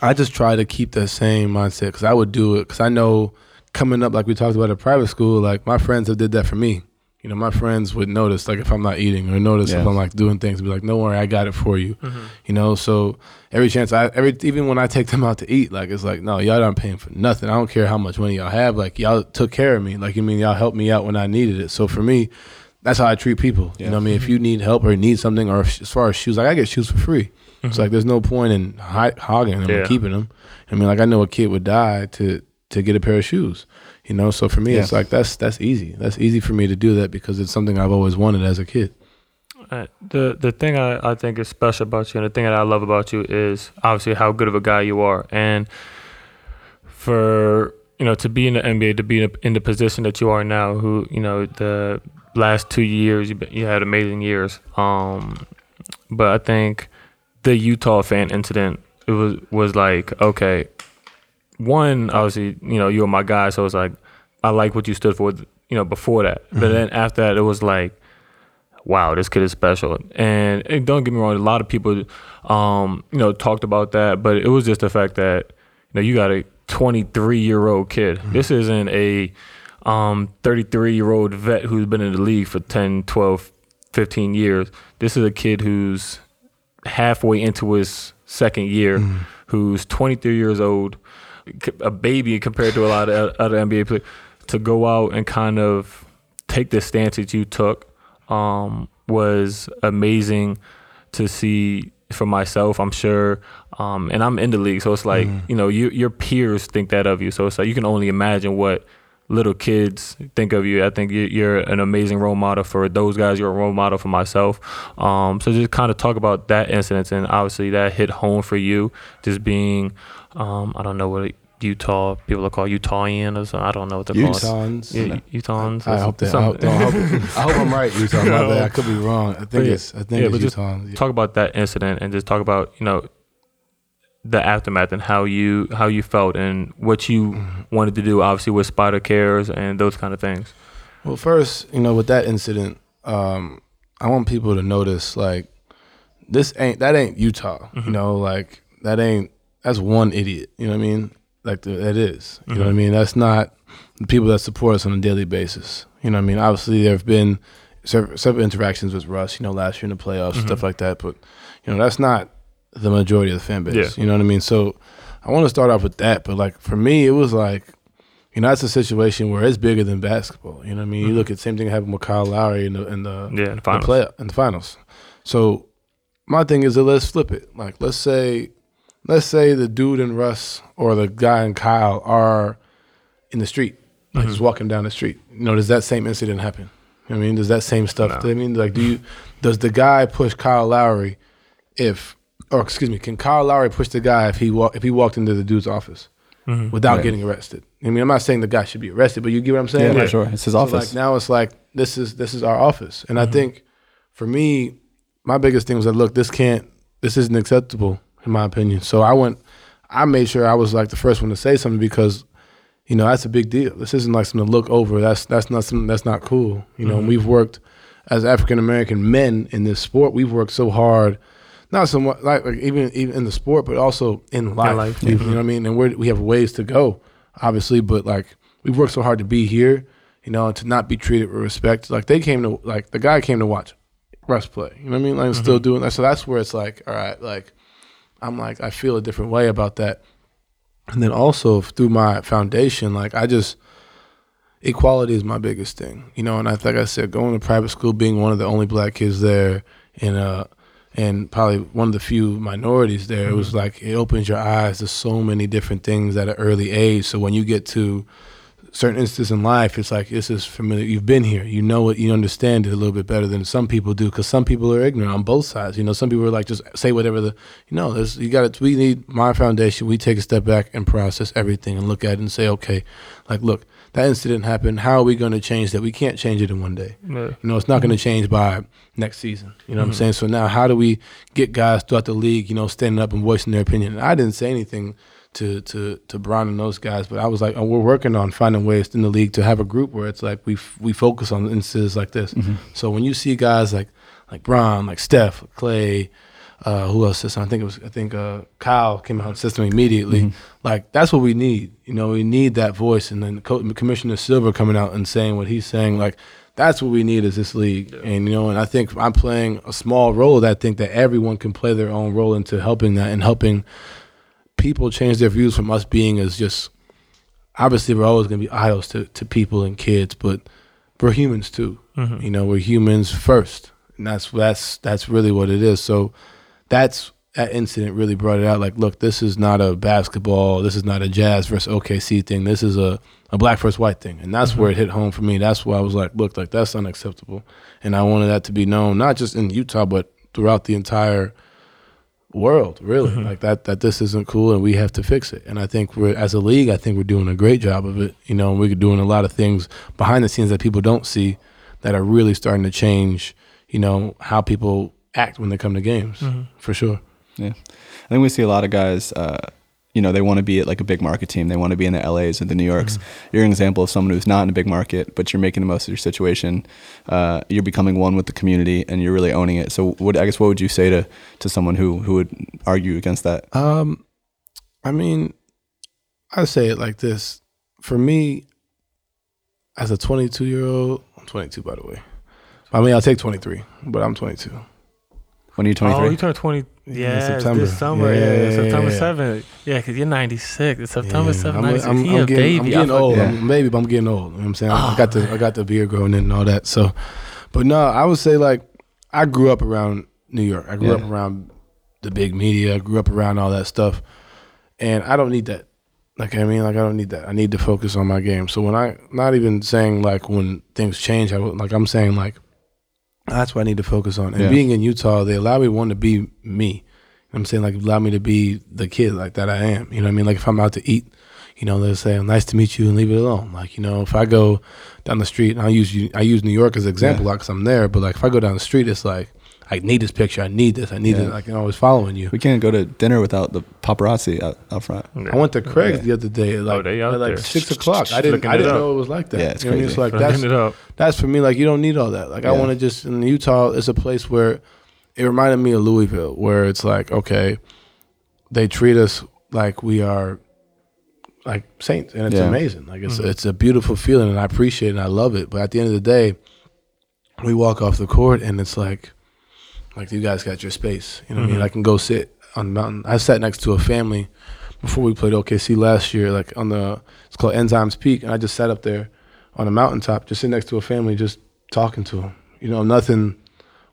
I just try to keep that same mindset because I would do it because I know coming up, like we talked about at private school, like my friends have did that for me. You know, my friends would notice like if I'm not eating or notice if I'm like doing things, be like, "Don't worry, I got it for you." Mhm. You know, so every chance I every even when I take them out to eat, like it's like, no, y'all aren't paying for nothing. I don't care how much money y'all have. Like y'all took care of me. Like you mean y'all helped me out when I needed it. So for me, that's how I treat people. You know what I mean? If you need help or need something, or if, as far as shoes, like I get shoes for free. It's like there's no point in hi- hogging them Yeah. and keeping them. I mean, like I know a kid would die to to get a pair of shoes. You know, so for me, it's like that's that's easy. That's easy for me to do that because it's something I've always wanted as a kid. Uh, the the thing I, I think is special about you and the thing that I love about you is obviously how good of a guy you are and for you know to be in the NBA to be in, a, in the position that you are now who you know the last two years you, you had amazing years um but I think the Utah fan incident it was was like okay one obviously you know you were my guy so it's like I like what you stood for you know before that but then after that it was like wow, this kid is special. And, and don't get me wrong, a lot of people, um, you know, talked about that, but it was just the fact that, you know, you got a 23 year old kid. This isn't a um, 33 year old vet who's been in the league for 10, 12, 15 years. This is a kid who's halfway into his second year, who's 23 years old, a baby compared to a lot of other NBA players, to go out and kind of take the stance that you took um, was amazing to see for myself. I'm sure, um, and I'm in the league, so it's like you know, you, your peers think that of you. So it's like you can only imagine what little kids think of you. I think you- you're an amazing role model for those guys. You're a role model for myself. Um, so just kind of talk about that incident, and obviously that hit home for you, just being, um, I don't know what Utah people are called Utahian or something. I don't know what they're called. Utahns. Yeah, Utahns. I hope that. I hope, I hope, I hope I'm right, Utah. My (laughs) bad. I could be wrong. I think yeah, it's. I think yeah, it's but just talk about that incident and just talk about you know the aftermath and how you how you felt and what you Mm-hmm. wanted to do obviously with spider cares and those kind of things Well, first, you know, with that incident, um, I want people to notice like this ain't that ain't Utah. You know, like that ain't that's one idiot. You know what I mean? Like that is. You know what I mean? That's not the people that support us on a daily basis. You know what I mean? Obviously, there have been several, several interactions with Russ. You know, last year in the playoffs, stuff like that. But you know, that's not the majority of the fan base. Yeah. You know what I mean? So I want to start off with that. But like for me, it was like you know, that's a situation where it's bigger than basketball. You know what I mean? You mm-hmm. look at the same thing happened with Kyle Lowry in the in the, yeah in the the finals play in the finals. So my thing is that let's flip it. Like let's say let's say the dude and Russ or the guy and Kyle are in the street, like just mm-hmm. walking down the street. You know, does that same incident happen? You know what I mean, does that same stuff? I mean, like, do you does the guy push Kyle Lowry if, or excuse me, can Kyle Lowry push the guy if he walk if he walked into the dude's office mm-hmm. without Right. getting arrested? I mean, I'm not saying the guy should be arrested, but you get what I'm saying? Yeah, Like, for sure. It's his so, office. like now it's like this is this is our office, and I mm-hmm. think for me, my biggest thing was that look, this can't, this isn't acceptable in my opinion. So I went, I made sure I was like the first one to say something because, you know, that's a big deal. This isn't like something to look over. That's that's not something that's not cool. You know, and we've worked as African American men in this sport. We've worked so hard. Not so much like, like even even in the sport, but also in life. life, You know what I mean? And we're, we have ways to go, obviously, but like we've worked so hard to be here, you know, and to not be treated with respect. Like they came to like the guy came to watch Russ play. You know what I mean? Like still doing that. So that's where it's like, all right, like I'm like I feel a different way about that. And then also through my foundation, like I just equality is my biggest thing, you know. And I like I said, going to private school, being one of the only black kids there, and uh, and probably one of the few minorities there, it was mm-hmm. like it opens your eyes to so many different things at an early age. So when you get to certain instances in life, it's like this is familiar. You've been here. You know it. You understand it a little bit better than some people do. Because some people are ignorant on both sides. You know, some people are like just say whatever the. You know, there's you got to. We need my foundation. We take a step back and process everything and look at it and say, okay, like look, that incident happened. How are we going to change that? We can't change it in one day. Yeah. You know, it's not going to change by next season. You know what I'm mm-hmm. saying? So now, how do we get guys throughout the league, you know, standing up and voicing their opinion? And I didn't say anything to to to Brown and those guys, but I was like, oh, we're working on finding ways in the league to have a group where it's like we f- we focus on instances like this. Mm-hmm. So when you see guys like like Brown, like Steph, Clay. Uh, who else something? I think it was. I think uh, Kyle came out and said something immediately. Like that's what we need. You know, we need that voice, and then Co- Commissioner Silver coming out and saying what he's saying. Like that's what we need as this league. And you know, and I think I'm playing a small role. That I think that everyone can play their own role into helping that and helping people change their views from us being as just obviously we're always going to be idols to, to people and kids, but we're humans too. Mhm. You know, we're humans first, and that's that's that's really what it is. So that's that incident really brought it out. Like, look, this is not a basketball. This is not a Jazz versus OKC thing. This is a a black versus white thing, and that's where it hit home for me. That's why I was like, look, like that's unacceptable, and I wanted that to be known not just in Utah but throughout the entire world really Mhm. like that that this isn't cool and we have to fix it and i think we're as a league i think we're doing a great job of it you know we're doing a lot of things behind the scenes that people don't see that are really starting to change you know how people act when they come to games Mhm. for sure Yeah, I think we see a lot of guys. Uh, you know, they want to be at like a big market team. They want to be in the LAs or the New Yorks. You're an example of someone who's not in a big market, but you're making the most of your situation. Uh, you're becoming one with the community, and you're really owning it. So, what I guess what would you say to to someone who who would argue against that? Um, I mean, I say it like this: for me, as a 22 year old, I'm 22 by the way. I mean, I'll take 23, but I'm 22. When are you Oh, you turned 20. Yeah, September. September. This summer. Yeah, Yeah, yeah, yeah, September yeah. 7th. Yeah, because you're 96. It's September Yeah, 7th, I'm, 96. I'm, he I'm a getting, baby. I'm I getting old. yeah. I'm a baby, but I'm getting old. You know what I'm saying? I Oh, got the ah. I got the beard growing in and all that. So, but no, I would say like I grew up around New York. I grew Yeah. up around the big media. I grew up around all that stuff, and I don't need that. Like I mean, like I don't need that. I need to focus on my game. So when I not even saying like when things change, I like I'm saying like that's what I need to focus on. And Yeah. being in Utah, they allow me one to be me. You know what I'm saying like allow me to be the kid like that I am. You know what I mean? Like if I'm out to eat, you know, they'll say, "Nice to meet you," and leave it alone. Like you know, if I go down the street, and I use I use New York as an example, Yeah. like 'cause I'm there. But like if I go down the street, it's like I need this picture. I need this. I need Yeah. it. Like I'm always following you. we can't go to dinner without the paparazzi out, out front. I went to Craig's Yeah. the other day, like, Oh, they out at like there. six o'clock. I didn't, Looking I didn't know it was like that. Yeah, it's you know what I mean? crazy. So like Looking that's it up. that's for me. Like you don't need all that. Like I want to just in Utah. It's a place where it reminded me of Louisville, where it's like okay, they treat us like we are like saints, and it's Yeah. amazing. Like it's Mhm. it's a beautiful feeling, and I appreciate it. and I love it. But at the end of the day, we walk off the court, and it's like like you guys got your space. You know what I mean? Mhm. I can go sit on the mountain. I sat next to a family before we played OKC last year, like on the it's called Ensign Peak, and I just sat up there on a mountaintop, just sitting next to a family, just talking to them. You know, nothing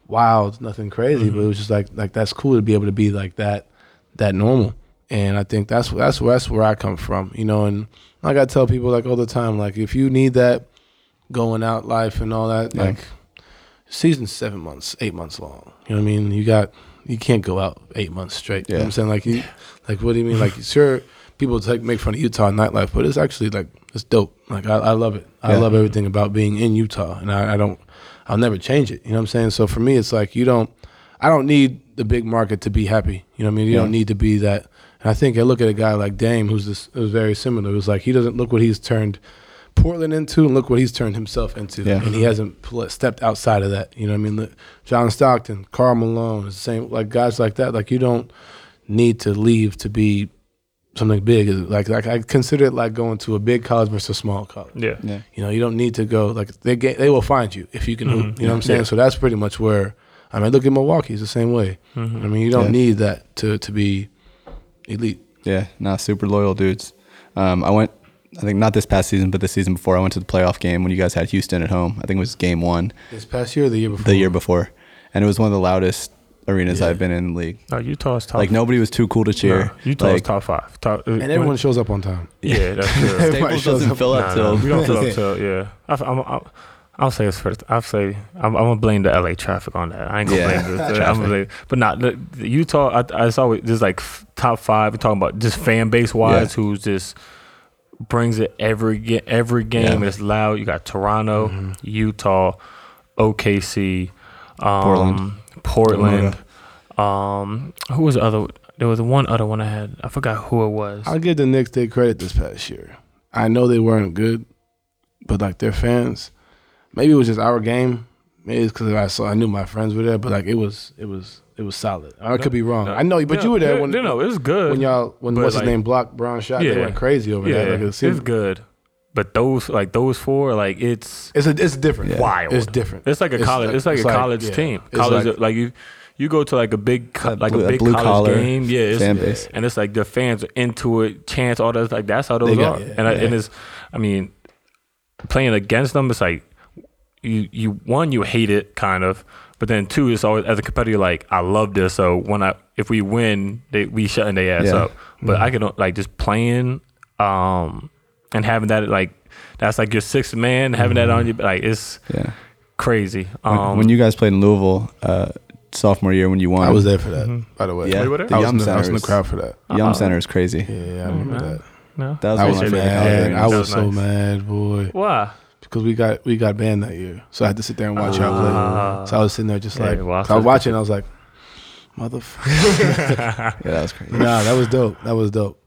wild, nothing crazy, but it was just like like that's cool to be able to be like that, that normal. And I think that's that's that's where I come from. You know, and like I tell people like all the time, like if you need that going out life and all that, Yeah. like season's seven months, eight months long. You know what I mean? You got you can't go out eight months straight. You know what I'm saying? Like you like what do you mean? Like sure people take make fun of Utah nightlife, but it's actually like it's dope. Like I, I love it. I Yeah. love everything about being in Utah and I, I don't I'll never change it. You know what I'm saying? So for me it's like you don't I don't need the big market to be happy. You know what I mean? You Yeah. don't need to be that and I think I look at a guy like Dame who's this who's very similar. It was like he doesn't look what he's turned Portland into, and look what he's turned himself into. Yeah. And he hasn't pl- stepped outside of that. You know what I mean? Look, John Stockton, Karl Malone, the same like guys like that. Like you don't need to leave to be something big. Like like I consider it like going to a big college versus a small college. Yeah. Yeah. You know, you don't need to go like they get they will find you if you can hoop. Mhm. You know what I'm saying? Yeah. So that's pretty much where I mean look at Milwaukee, it's the same way. Mhm. I mean you don't Yeah. need that to to be elite. Yeah, nah, super loyal dudes. Um, I went, I think not this past season, but the season before. I went to the playoff game when you guys had Houston at home. I think it was game one, This past year or the year before? the year before, and it was one of the loudest arenas Yeah. I've been in the league. Oh, no, Utah's top. Like nobody was too cool to cheer. Nah, Utah's like, top five. Top, uh, And everyone shows up on time. (laughs) Yeah, that's (laughs) true. Staples shows doesn't up. fill up Nah, till. nah, we don't fill up till yeah. I, I'm, I'm, I'll say it's first. I'll say I'm, I'm gonna blame the LA traffic on that. I ain't gonna Yeah, blame this. (laughs) I'm gonna blame, but not the, the Utah. I, I it's always just like f- top five. We're talking about just fan base wise, who's just brings it every every game. Yeah. and It's loud. You got Toronto, Mhm. Utah, OKC, um, Portland. Portland. Um, who was the other? There was one other one I had. I forgot who it was. I'll give the Knicks their credit this past year. I know they weren't good, but like their fans, maybe it was just our game. Maybe it's because I saw I knew my friends were there, but like it was it was it was solid. I could be wrong. No, I know, but no, you were there no, when no, no, it was good. when y'all when what's like- his name blocked Brown shot. They went crazy over yeah, that. Like it it's good. But those like those four, like it's it's a, it's different. Yeah. wild. It's different. It's like a It's college. like- it's like it's a like- college yeah. team. It's College, like- like, you, you go to like a big, co- A like blue- a a big blue college collar game. Yeah, it's, fan base. and it's like the fans are into it, chants, all that. Like that's how those got- are. yeah, and I, yeah. and it's, I mean, playing against them, it's like you you one you hate it kind of, but then two it's always as a competitor like I love this. So when I if we win, they we shutting their ass Yeah. up. But I can like just playing, um, and having that like that's like your sixth man having that on you like it's Yeah. crazy. When, Um, when you guys played in Louisville, uh, sophomore year when you won, I was there for that, by the way. Yeah, Were you? I was, Yum in the, I was in the crowd for that. Yum Uh-oh. Center is crazy. Yeah, I remember man. that. no, That was I was of my favorite mad. I That was was so nice. mad, boy, why? Because we got we got banned that year, so I had to sit there and watch y'all Ah. play. So I was sitting there just Yeah, like I was watching. I was like, motherfucker. (laughs) Yeah, that was crazy. nah, that was dope. That was dope.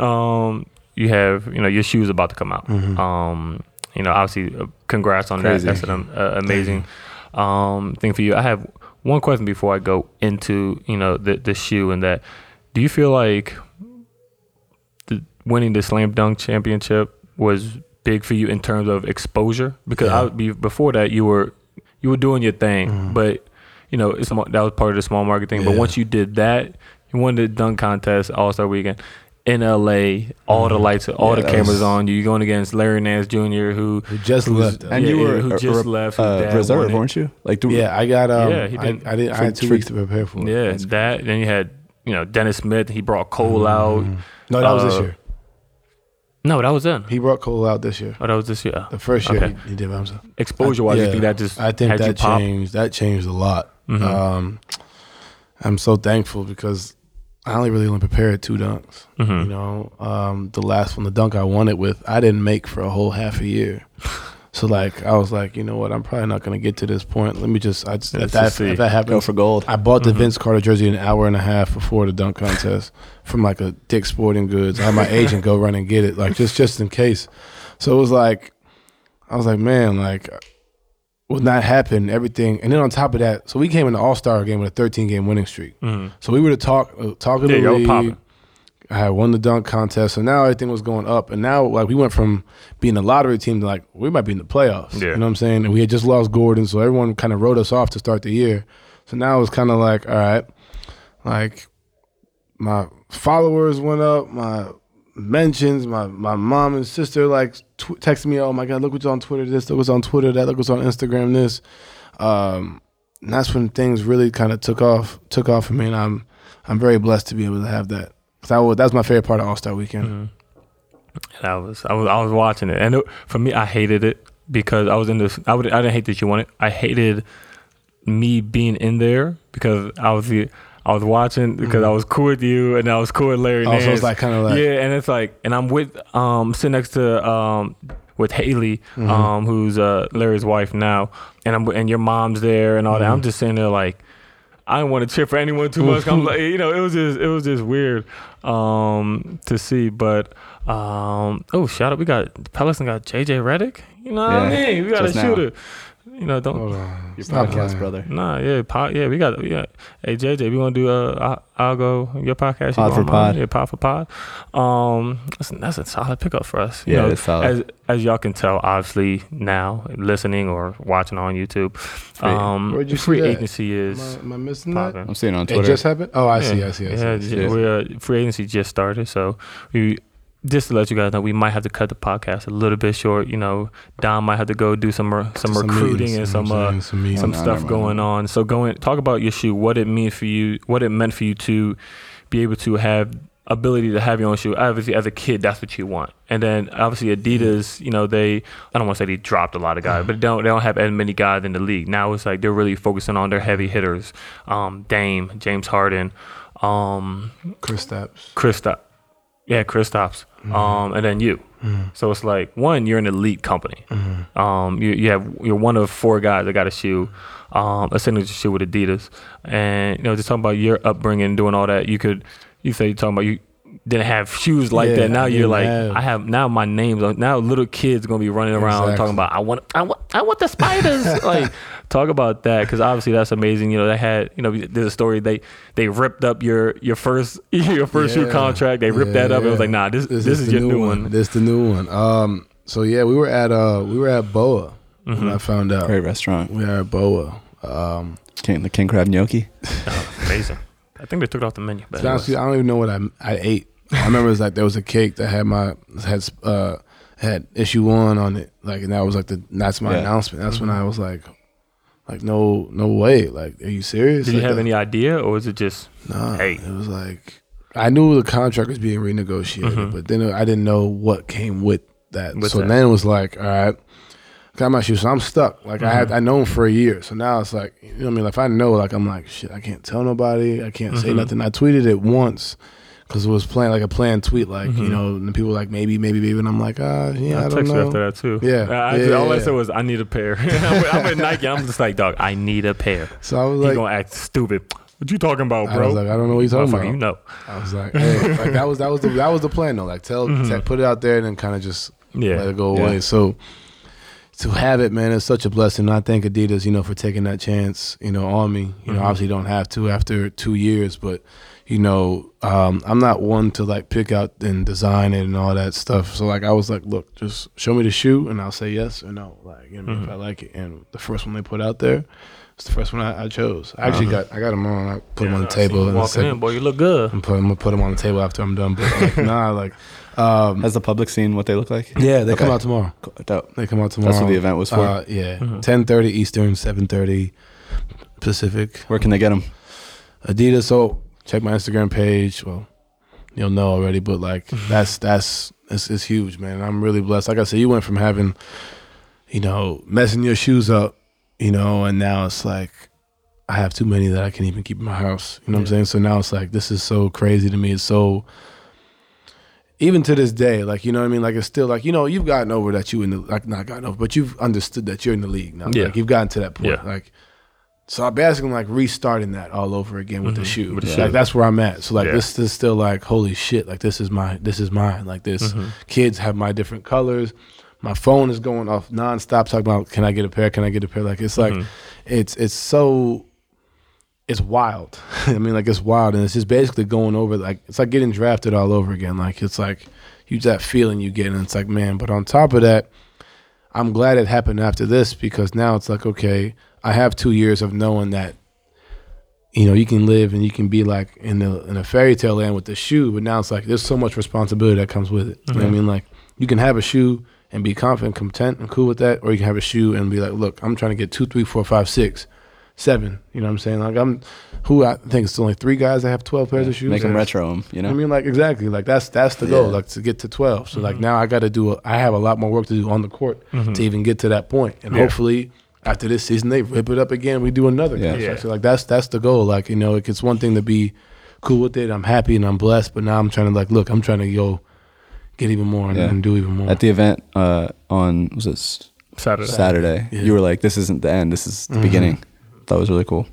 um, you have you know your shoes about to come out. Mhm. Um, you know, obviously, uh, congrats on Crazy. that. That's an uh, amazing um thing for you. I have one question before I go into you know the the shoe and that. Do you feel like the, winning the slam dunk championship was big for you in terms of exposure? Because Yeah. I be, before that you were you were doing your thing, Mhm. but you know it's, that was part of the small market thing. But once you did that, you won the dunk contest All Star Weekend in LA. All the Mhm. lights, all Yeah, the cameras was- on you. You're going against Larry Nance Jr., who Who just who's- left. And yeah, you were who a- just a- left. Uh, dad reserve, won weren't you? Like, do, yeah, I got. Um, Yeah, he I, didn't- I didn't. I had two weeks to prepare for it. Yeah, That's that. Then you had you know Dennis Smith. He brought Cole out. Mhm. No, that was this Uh, year. No, that was then. He brought Cole out this year. Oh, that was this year. The first year Okay. he, he did by himself. Exposure wise, I- you think that just I think had you that pop? changed. That changed a lot. Mhm. Um, I'm so thankful because I only really only prepared two dunks. Mhm. You know, um, the last one, the dunk I won it with, I didn't make for a whole half a year. (laughs) So like, I was like, you know what? I'm probably not gonna get to this point. Let me just, I just if that see. if that go happens, for gold. I bought the Mhm. Vince Carter jersey an hour and a half before the dunk contest from like a Dick's Sporting Goods. I had my agent go run and get it, like just just in case. So it was like, I was like, man, like, would not happen. Everything, and then on top of that, so we came in the All Star game with a 13 game winning streak. Mhm. So we were to talk uh, talk of Yeah, the y'all league. I had won the dunk contest, so now everything was going up, and now like we went from being a lottery team to like we might be in the playoffs. Yeah. You know what I'm saying? And we had just lost Gordon, so everyone kind of wrote us off to start the year. So now it was kind of like, all right, like my followers went up, my mentions, my my mom and sister like tw- texted me, oh my god, look what's on Twitter, this, look what's on Twitter, that, look what's on Instagram, this. Um, and that's when things really kind of took off, took off for me, and I'm I'm very blessed to be able to have that. 'Cause that was, my favorite part of All Star Weekend. Mhm. And I was, I was, I was watching it, and it, for me, I hated it because I was in this. I would, I didn't hate that you won it. I hated me being in there because I was, the, I was watching because I was cool with you, and I was cool with Larry. Also. Mm-hmm. it's like kind of like yeah, and it's like, and I'm with, um, sitting next to, um, with Haley, Mhm. um, who's uh Larry's wife now, and I'm, and your mom's there and all that. Mhm. I'm just sitting there like. I didn't want to cheer for anyone too much. I'm (laughs) like, you know, it was just, it was just weird, um, to see. But, um, oh, shout out, we got Peloton got JJ Redick. You know what I mean? We got a shooter. You know, don't Hold on. Your Stop podcast, playing. brother. Nah, yeah, pod, yeah, we got, yeah. Hey, JJ, we want to do, uh, I, I'll go, your podcast. you Pod go for on mine? pod. Yeah, pod for pod. Um, that's, that's a solid pickup for us. You Yeah, know, it's solid. As, as y'all can tell, obviously, now, listening or watching on YouTube, um, Where'd you free that? agency is Am I, am I missing that? I'm seeing it on It just happened. Oh, I see. I see. I see. Yeah, I see. j- we're uh, free agency just started, so we just to let you guys know, we might have to cut the podcast a little bit short. You know, Don might have to go do some re- some, recruiting meetings, and some uh, some some stuff going on. So going talk about your shoe, what it means for you, what it meant for you to be able to have ability to have your own shoe. Obviously, as a kid, that's what you want. And then obviously Adidas, you know, they I don't want to say they dropped a lot of guys, but they don't they don't have as many guys in the league now. It's like they're really focusing on their heavy hitters, um, Dame, James Harden, um, Chris Stapps. Kristaps. Yeah, Kristaps. Um, and then you. So it's like one, you're an elite company. Um, you you have you're one of four guys that got a shoe, um, a signature shoe with Adidas, and you know just talking about your upbringing, doing all that. You could you say you're talking about you didn't have shoes like Yeah, that. Now I you're like have- I have now my name's on now little kids gonna be running around Exactly. talking about I want I want I want the spiders (laughs) like talk about that because obviously that's amazing. You know they had you know there's a story they they ripped up your your first (laughs) your first shoe contract. They ripped that up. It was like nah this this, is, the your new one. This the new one. Um. So yeah, we were at uh we were at Boa when Mhm. I found out. Great restaurant. We were at Boa. Um. King, the king crab gnocchi. (laughs) Oh, amazing. I think they took it off the menu. But To be honest with you, I don't even know what I I ate. I remember it was like there was a cake that had my had uh had issue one on it, like, and that was like the that's my Yeah. announcement. That's when I mm-hmm. was like, like no, no way. Like, are you serious? Did you Like, have that- any idea, or was it just Nah, Hey. it was like I knew the contract was being renegotiated, mm-hmm. but then I didn't know what came with that. With so that. then it was like, all right, got my shoes. So I'm stuck. Like I had, mm-hmm. I know him for a year. So now it's like, you know what I mean? Like, If I know, like I'm like, shit, I can't tell nobody. I can't say nothing. I tweeted it once because it was playing like a planned tweet, like you mm-hmm. know, and people were like maybe, maybe, maybe, and I'm like, ah, yeah, I, I, don't texted know. after that too. Yeah. Uh, I, I Yeah, all I said was I need a pair. (laughs) I'm, with, Nike. I'm just like, dog, I need a pair. So I was like, gonna act stupid. What you talking about, bro? I was like, I don't know what you're talking about. You know. I was like, hey, like that was that was the that was the plan though. Like tell, mm-hmm. te- put it out there and then kind of just Yeah. let it go Yeah. away. So to have it, man, it's such a blessing. I thank Adidas, you know, for taking that chance, you know, on me. You know, mm-hmm. obviously don't have to after two years, but you know, um, I'm not one to like pick out and design it and all that stuff. So like I was like, look, just show me the shoe and I'll say yes or no. Like, you know, if I like it. And the first one they put out there, it's the first one I, I chose. I actually got I got them on. I put them on the table. and the Walking second- in, boy, you look good. I'm put, I'm gonna put them on the table after I'm done. But like, (laughs) nah, like, um, Has the public seen what they look like? yeah, they come out tomorrow. Cool. Dope. They come out tomorrow. That's what the event was for. Uh, yeah, 10:30 Eastern, 7:30 Pacific. Where can they get them? Adidas. So check my Instagram page. Well, you'll know already, but like (laughs) that's that's it's, it's huge, man. I'm really blessed. Like I said, you went from having, you know, messing your shoes up, you know, and now it's like I have too many that I can't even keep in my house. You know what I'm saying? So now it's like this is so crazy to me. It's so even to this day, like you know what I mean. Like it's still like you know you've gotten over that you in the like not gotten over, but you've understood that you're in the league now. Yeah. Like you've gotten to that point. Yeah. Like so, I'm basically like restarting that all over again with the shoe. Mm-hmm. With the Like shoe. that's where I'm at. So like Yeah. this is still like holy shit. Like this is my this is mine. Like this Mm-hmm. kids have my different colors. My phone is going off nonstop talking about can I get a pair? Can I get a pair? Like it's like Mm-hmm. it's it's so it's wild. (laughs) I mean, like it's wild, and it's just basically going over. Like it's like getting drafted all over again. Like it's like you that feeling you get, and it's like man. But on top of that, I'm glad it happened after this because now it's like okay, I have two years of knowing that. You know, you can live and you can be like in the in a fairy tale land with the shoe, but now it's like there's so much responsibility that comes with it. You know what I mean? Like you can have a shoe and be confident, content, and cool with that, or you can have a shoe and be like, look, I'm trying to get two, three, four, five, six, seven. You know what I'm saying? Like I'm, who I think it's only three guys that have 12 pairs of shoes. Make them retro them. You know. I mean, like exactly, like that's that's the goal, Yeah. like to get to 12. So like mm-hmm. now I got to do, a, I have a lot more work to do on the court mm-hmm. to even get to that point, and Yeah. hopefully. After this season, they rip it up again. We do another Yeah. contract. Yeah. So like that's that's the goal. Like you know, like, it's one thing to be cool with it. I'm happy and I'm blessed, but now I'm trying to like look. I'm trying to go get even more and, Yeah. and do even more. At the event uh, on was it Saturday. Saturday, Yeah. Mm-hmm. you were like, "This isn't the end. This is the beginning." That was really cool.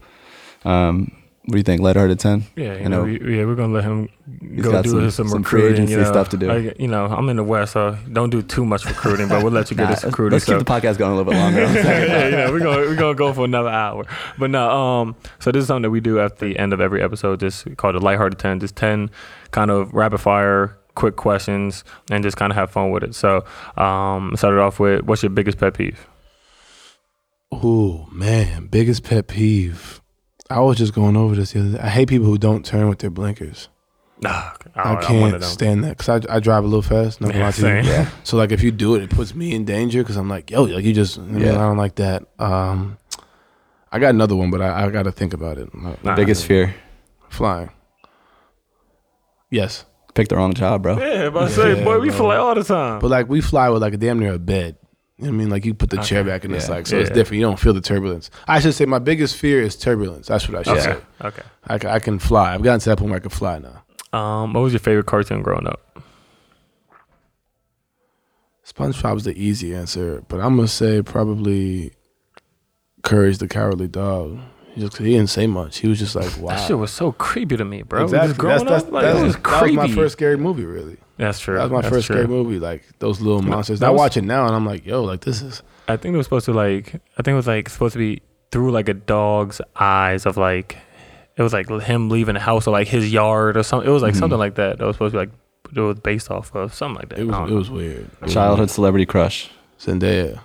Um, what do you think? Lighthearted ten. Yeah, I you know, know. we, yeah, we're gonna let him go got do some- some, some free recruiting. agency you know. stuff to do. Like, you know, I'm in the West, so don't do too much recruiting, but we'll let you get Nah, this recruiting let's keep the podcast going a little bit longer. (laughs) yeah, yeah, we're gonna we're gonna go for another hour. But no, um, so this is something that we do at the end of every episode, just called a lighthearted ten, just ten kind of rapid fire, quick questions, and just kind of have fun with it. So, um, started off with, what's your biggest pet peeve? Oh man, biggest pet peeve. I was just going over this the other day. I hate people who don't turn with their blinkers. Nah, I, I'm one of can't them. stand that because I, I drive a little fast. Not gonna Yeah, to you. same. So like if you do it, it puts me in danger because I'm like, yo, like you just. I, mean, Yeah. I don't like that. Um, I got another one, but I, I got to think about it. My- Nah. Biggest fear. flying. Yes, Picked the wrong job, bro. Yeah, but I say, Yeah, boy, we bro. fly all the time. but like we fly with like a damn near a bed. You know what I mean, like you put the chair back and it's Yeah. like so it's different. You don't feel the turbulence. I should say my biggest fear is turbulence. That's what I should okay, say. okay. I, I can fly. I've gotten to that point where I can fly now. Um, what was your favorite cartoon growing up? SpongeBob's the easy answer, but I'm gonna say probably Courage the Cowardly Dog. He just he didn't say much. He was just like, wow. That shit was so creepy to me, bro. exactly. Just growing that's, up, like, that's, it was that creepy. was my first scary movie, really. That's true. That was my That's first true. scary movie. Like those little monsters. that I was- watch it now and I'm like, yo, like this is I think it was supposed to like. I think it was like supposed to be through like a dog's eyes of like. It was like him leaving the house or like his yard or something. It was like mm-hmm. something like that. That was supposed to be like. It was based off of something like that. it was it was weird. It was Childhood celebrity crush. weird. Zendaya.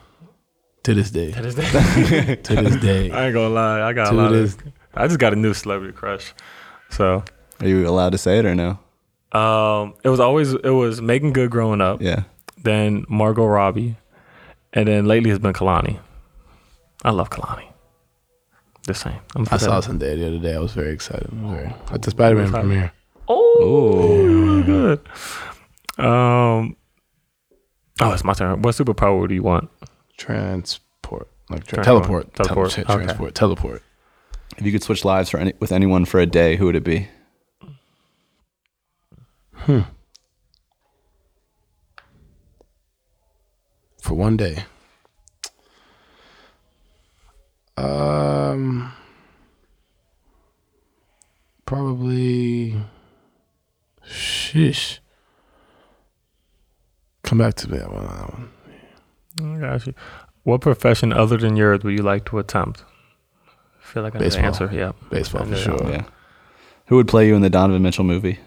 To this day. To this (laughs) day- to this day. I ain't gonna lie. I got To a lot this- of. I just got a new celebrity crush. So, Are you allowed to say it or no? Um, it was always it was Meagan Good growing up. Yeah. then Margot Robbie, and then lately has been Kehlani. I love Kehlani. The same. I'm I saw Zendaya the other day. I was very excited. I was very, at the Spider Man premiere. Oh, good. Um. Oh, it's my turn. What superpower do you want? Transport. Like tra- Transport. teleport. Teleport. Tele- Okay. Transport. Teleport. If you could switch lives for any, with anyone for a day, who would it be? Hmm. For one day. Um. Probably. Shish. Come back to that one. That one. I got you. What profession other than yours would you like to attempt? I feel like I know the Baseball. answer. Yeah. Baseball I for knew sure. Yeah. Who would play you in the Donovan Mitchell movie?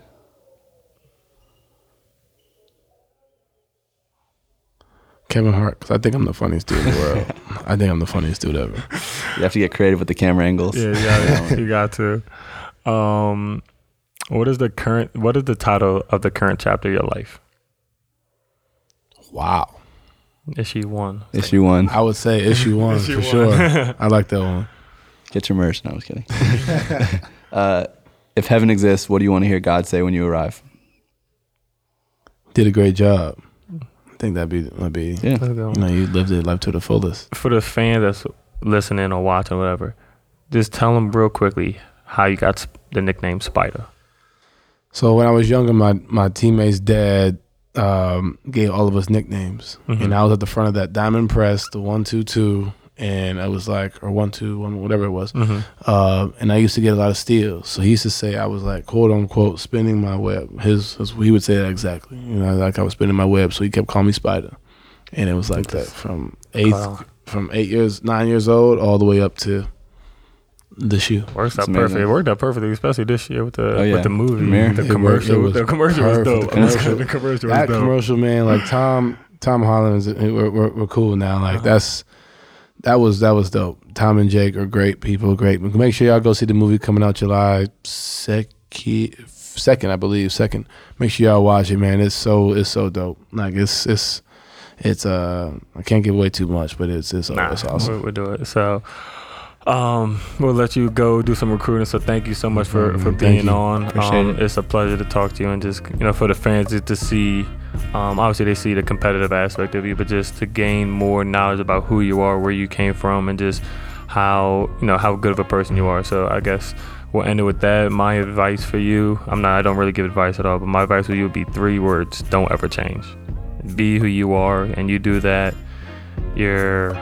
Kevin Hart, because I think I'm the funniest dude in the world. (laughs) I think I'm the funniest dude ever. You have to get creative with the camera angles. Yeah, you got, (laughs) you got to. Um, what is the current? What is the title of the current chapter of your life? Wow. Issue one. Issue one. I would say issue (laughs) one Issue for one. sure. I like that one. Get your merch. No, I was kidding. uh, if heaven exists, what do you want to hear God say when you arrive? Did a great job. I think that'd be that'd be Yeah. Let's you know, you lived it life to the fullest. For the fan that's listening or watching, whatever, just tell them real quickly how you got the nickname Spider. So when I was younger, my my teammate's dad um, gave all of us nicknames, Mhm. and I was at the front of that diamond press, the one two two, and I was like, or one two one, whatever it was. Mm-hmm. Uh, and I used to get a lot of steals. So he used to say I was like, quote unquote, spinning my web. His, his he would say that exactly. You know, like I was spinning my web. So he kept calling me Spider, and it was like that from eighth, Wow. from eight years, nine years old, all the way up to this year. Works That's out perfect. It worked out perfectly, especially this year with the Oh, yeah. with the movie, Premiere. the It commercial. it was the commercial was dope. The commercial- (laughs) the commercial was That dope. commercial, man, like Tom, Tom Holland, is, we're, we're, we're cool now. Like that's that was that was dope. Tom and Jake are great people, great. Make sure y'all go see the movie coming out July second, second, I believe, second. Make sure y'all watch it, man. It's so it's so dope. Like it's it's it's uh I can't give away too much, but it's it's, Nah, it's awesome. We'll, we'll do it. So, um, we'll let you go do some recruiting. So, thank you so much for for Mhm, being on. Um, it. It's a pleasure to talk to you, and just you know, for the fans to see. Um, obviously, they see the competitive aspect of you, but just to gain more knowledge about who you are, where you came from, and just how you know how good of a person you are. So, I guess we'll end it with that. My advice for you, I'm not, I don't really give advice at all, but my advice for you would be three words: don't ever change. Be who you are, and you do that, you're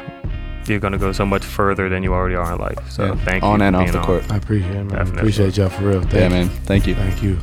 you're gonna go so much further than you already are in life. So Yeah. thank you. On and off the on. court. I appreciate it, man. Definitely. Appreciate y'all for real. Thank Yeah, you. man. Thank you. Thank you.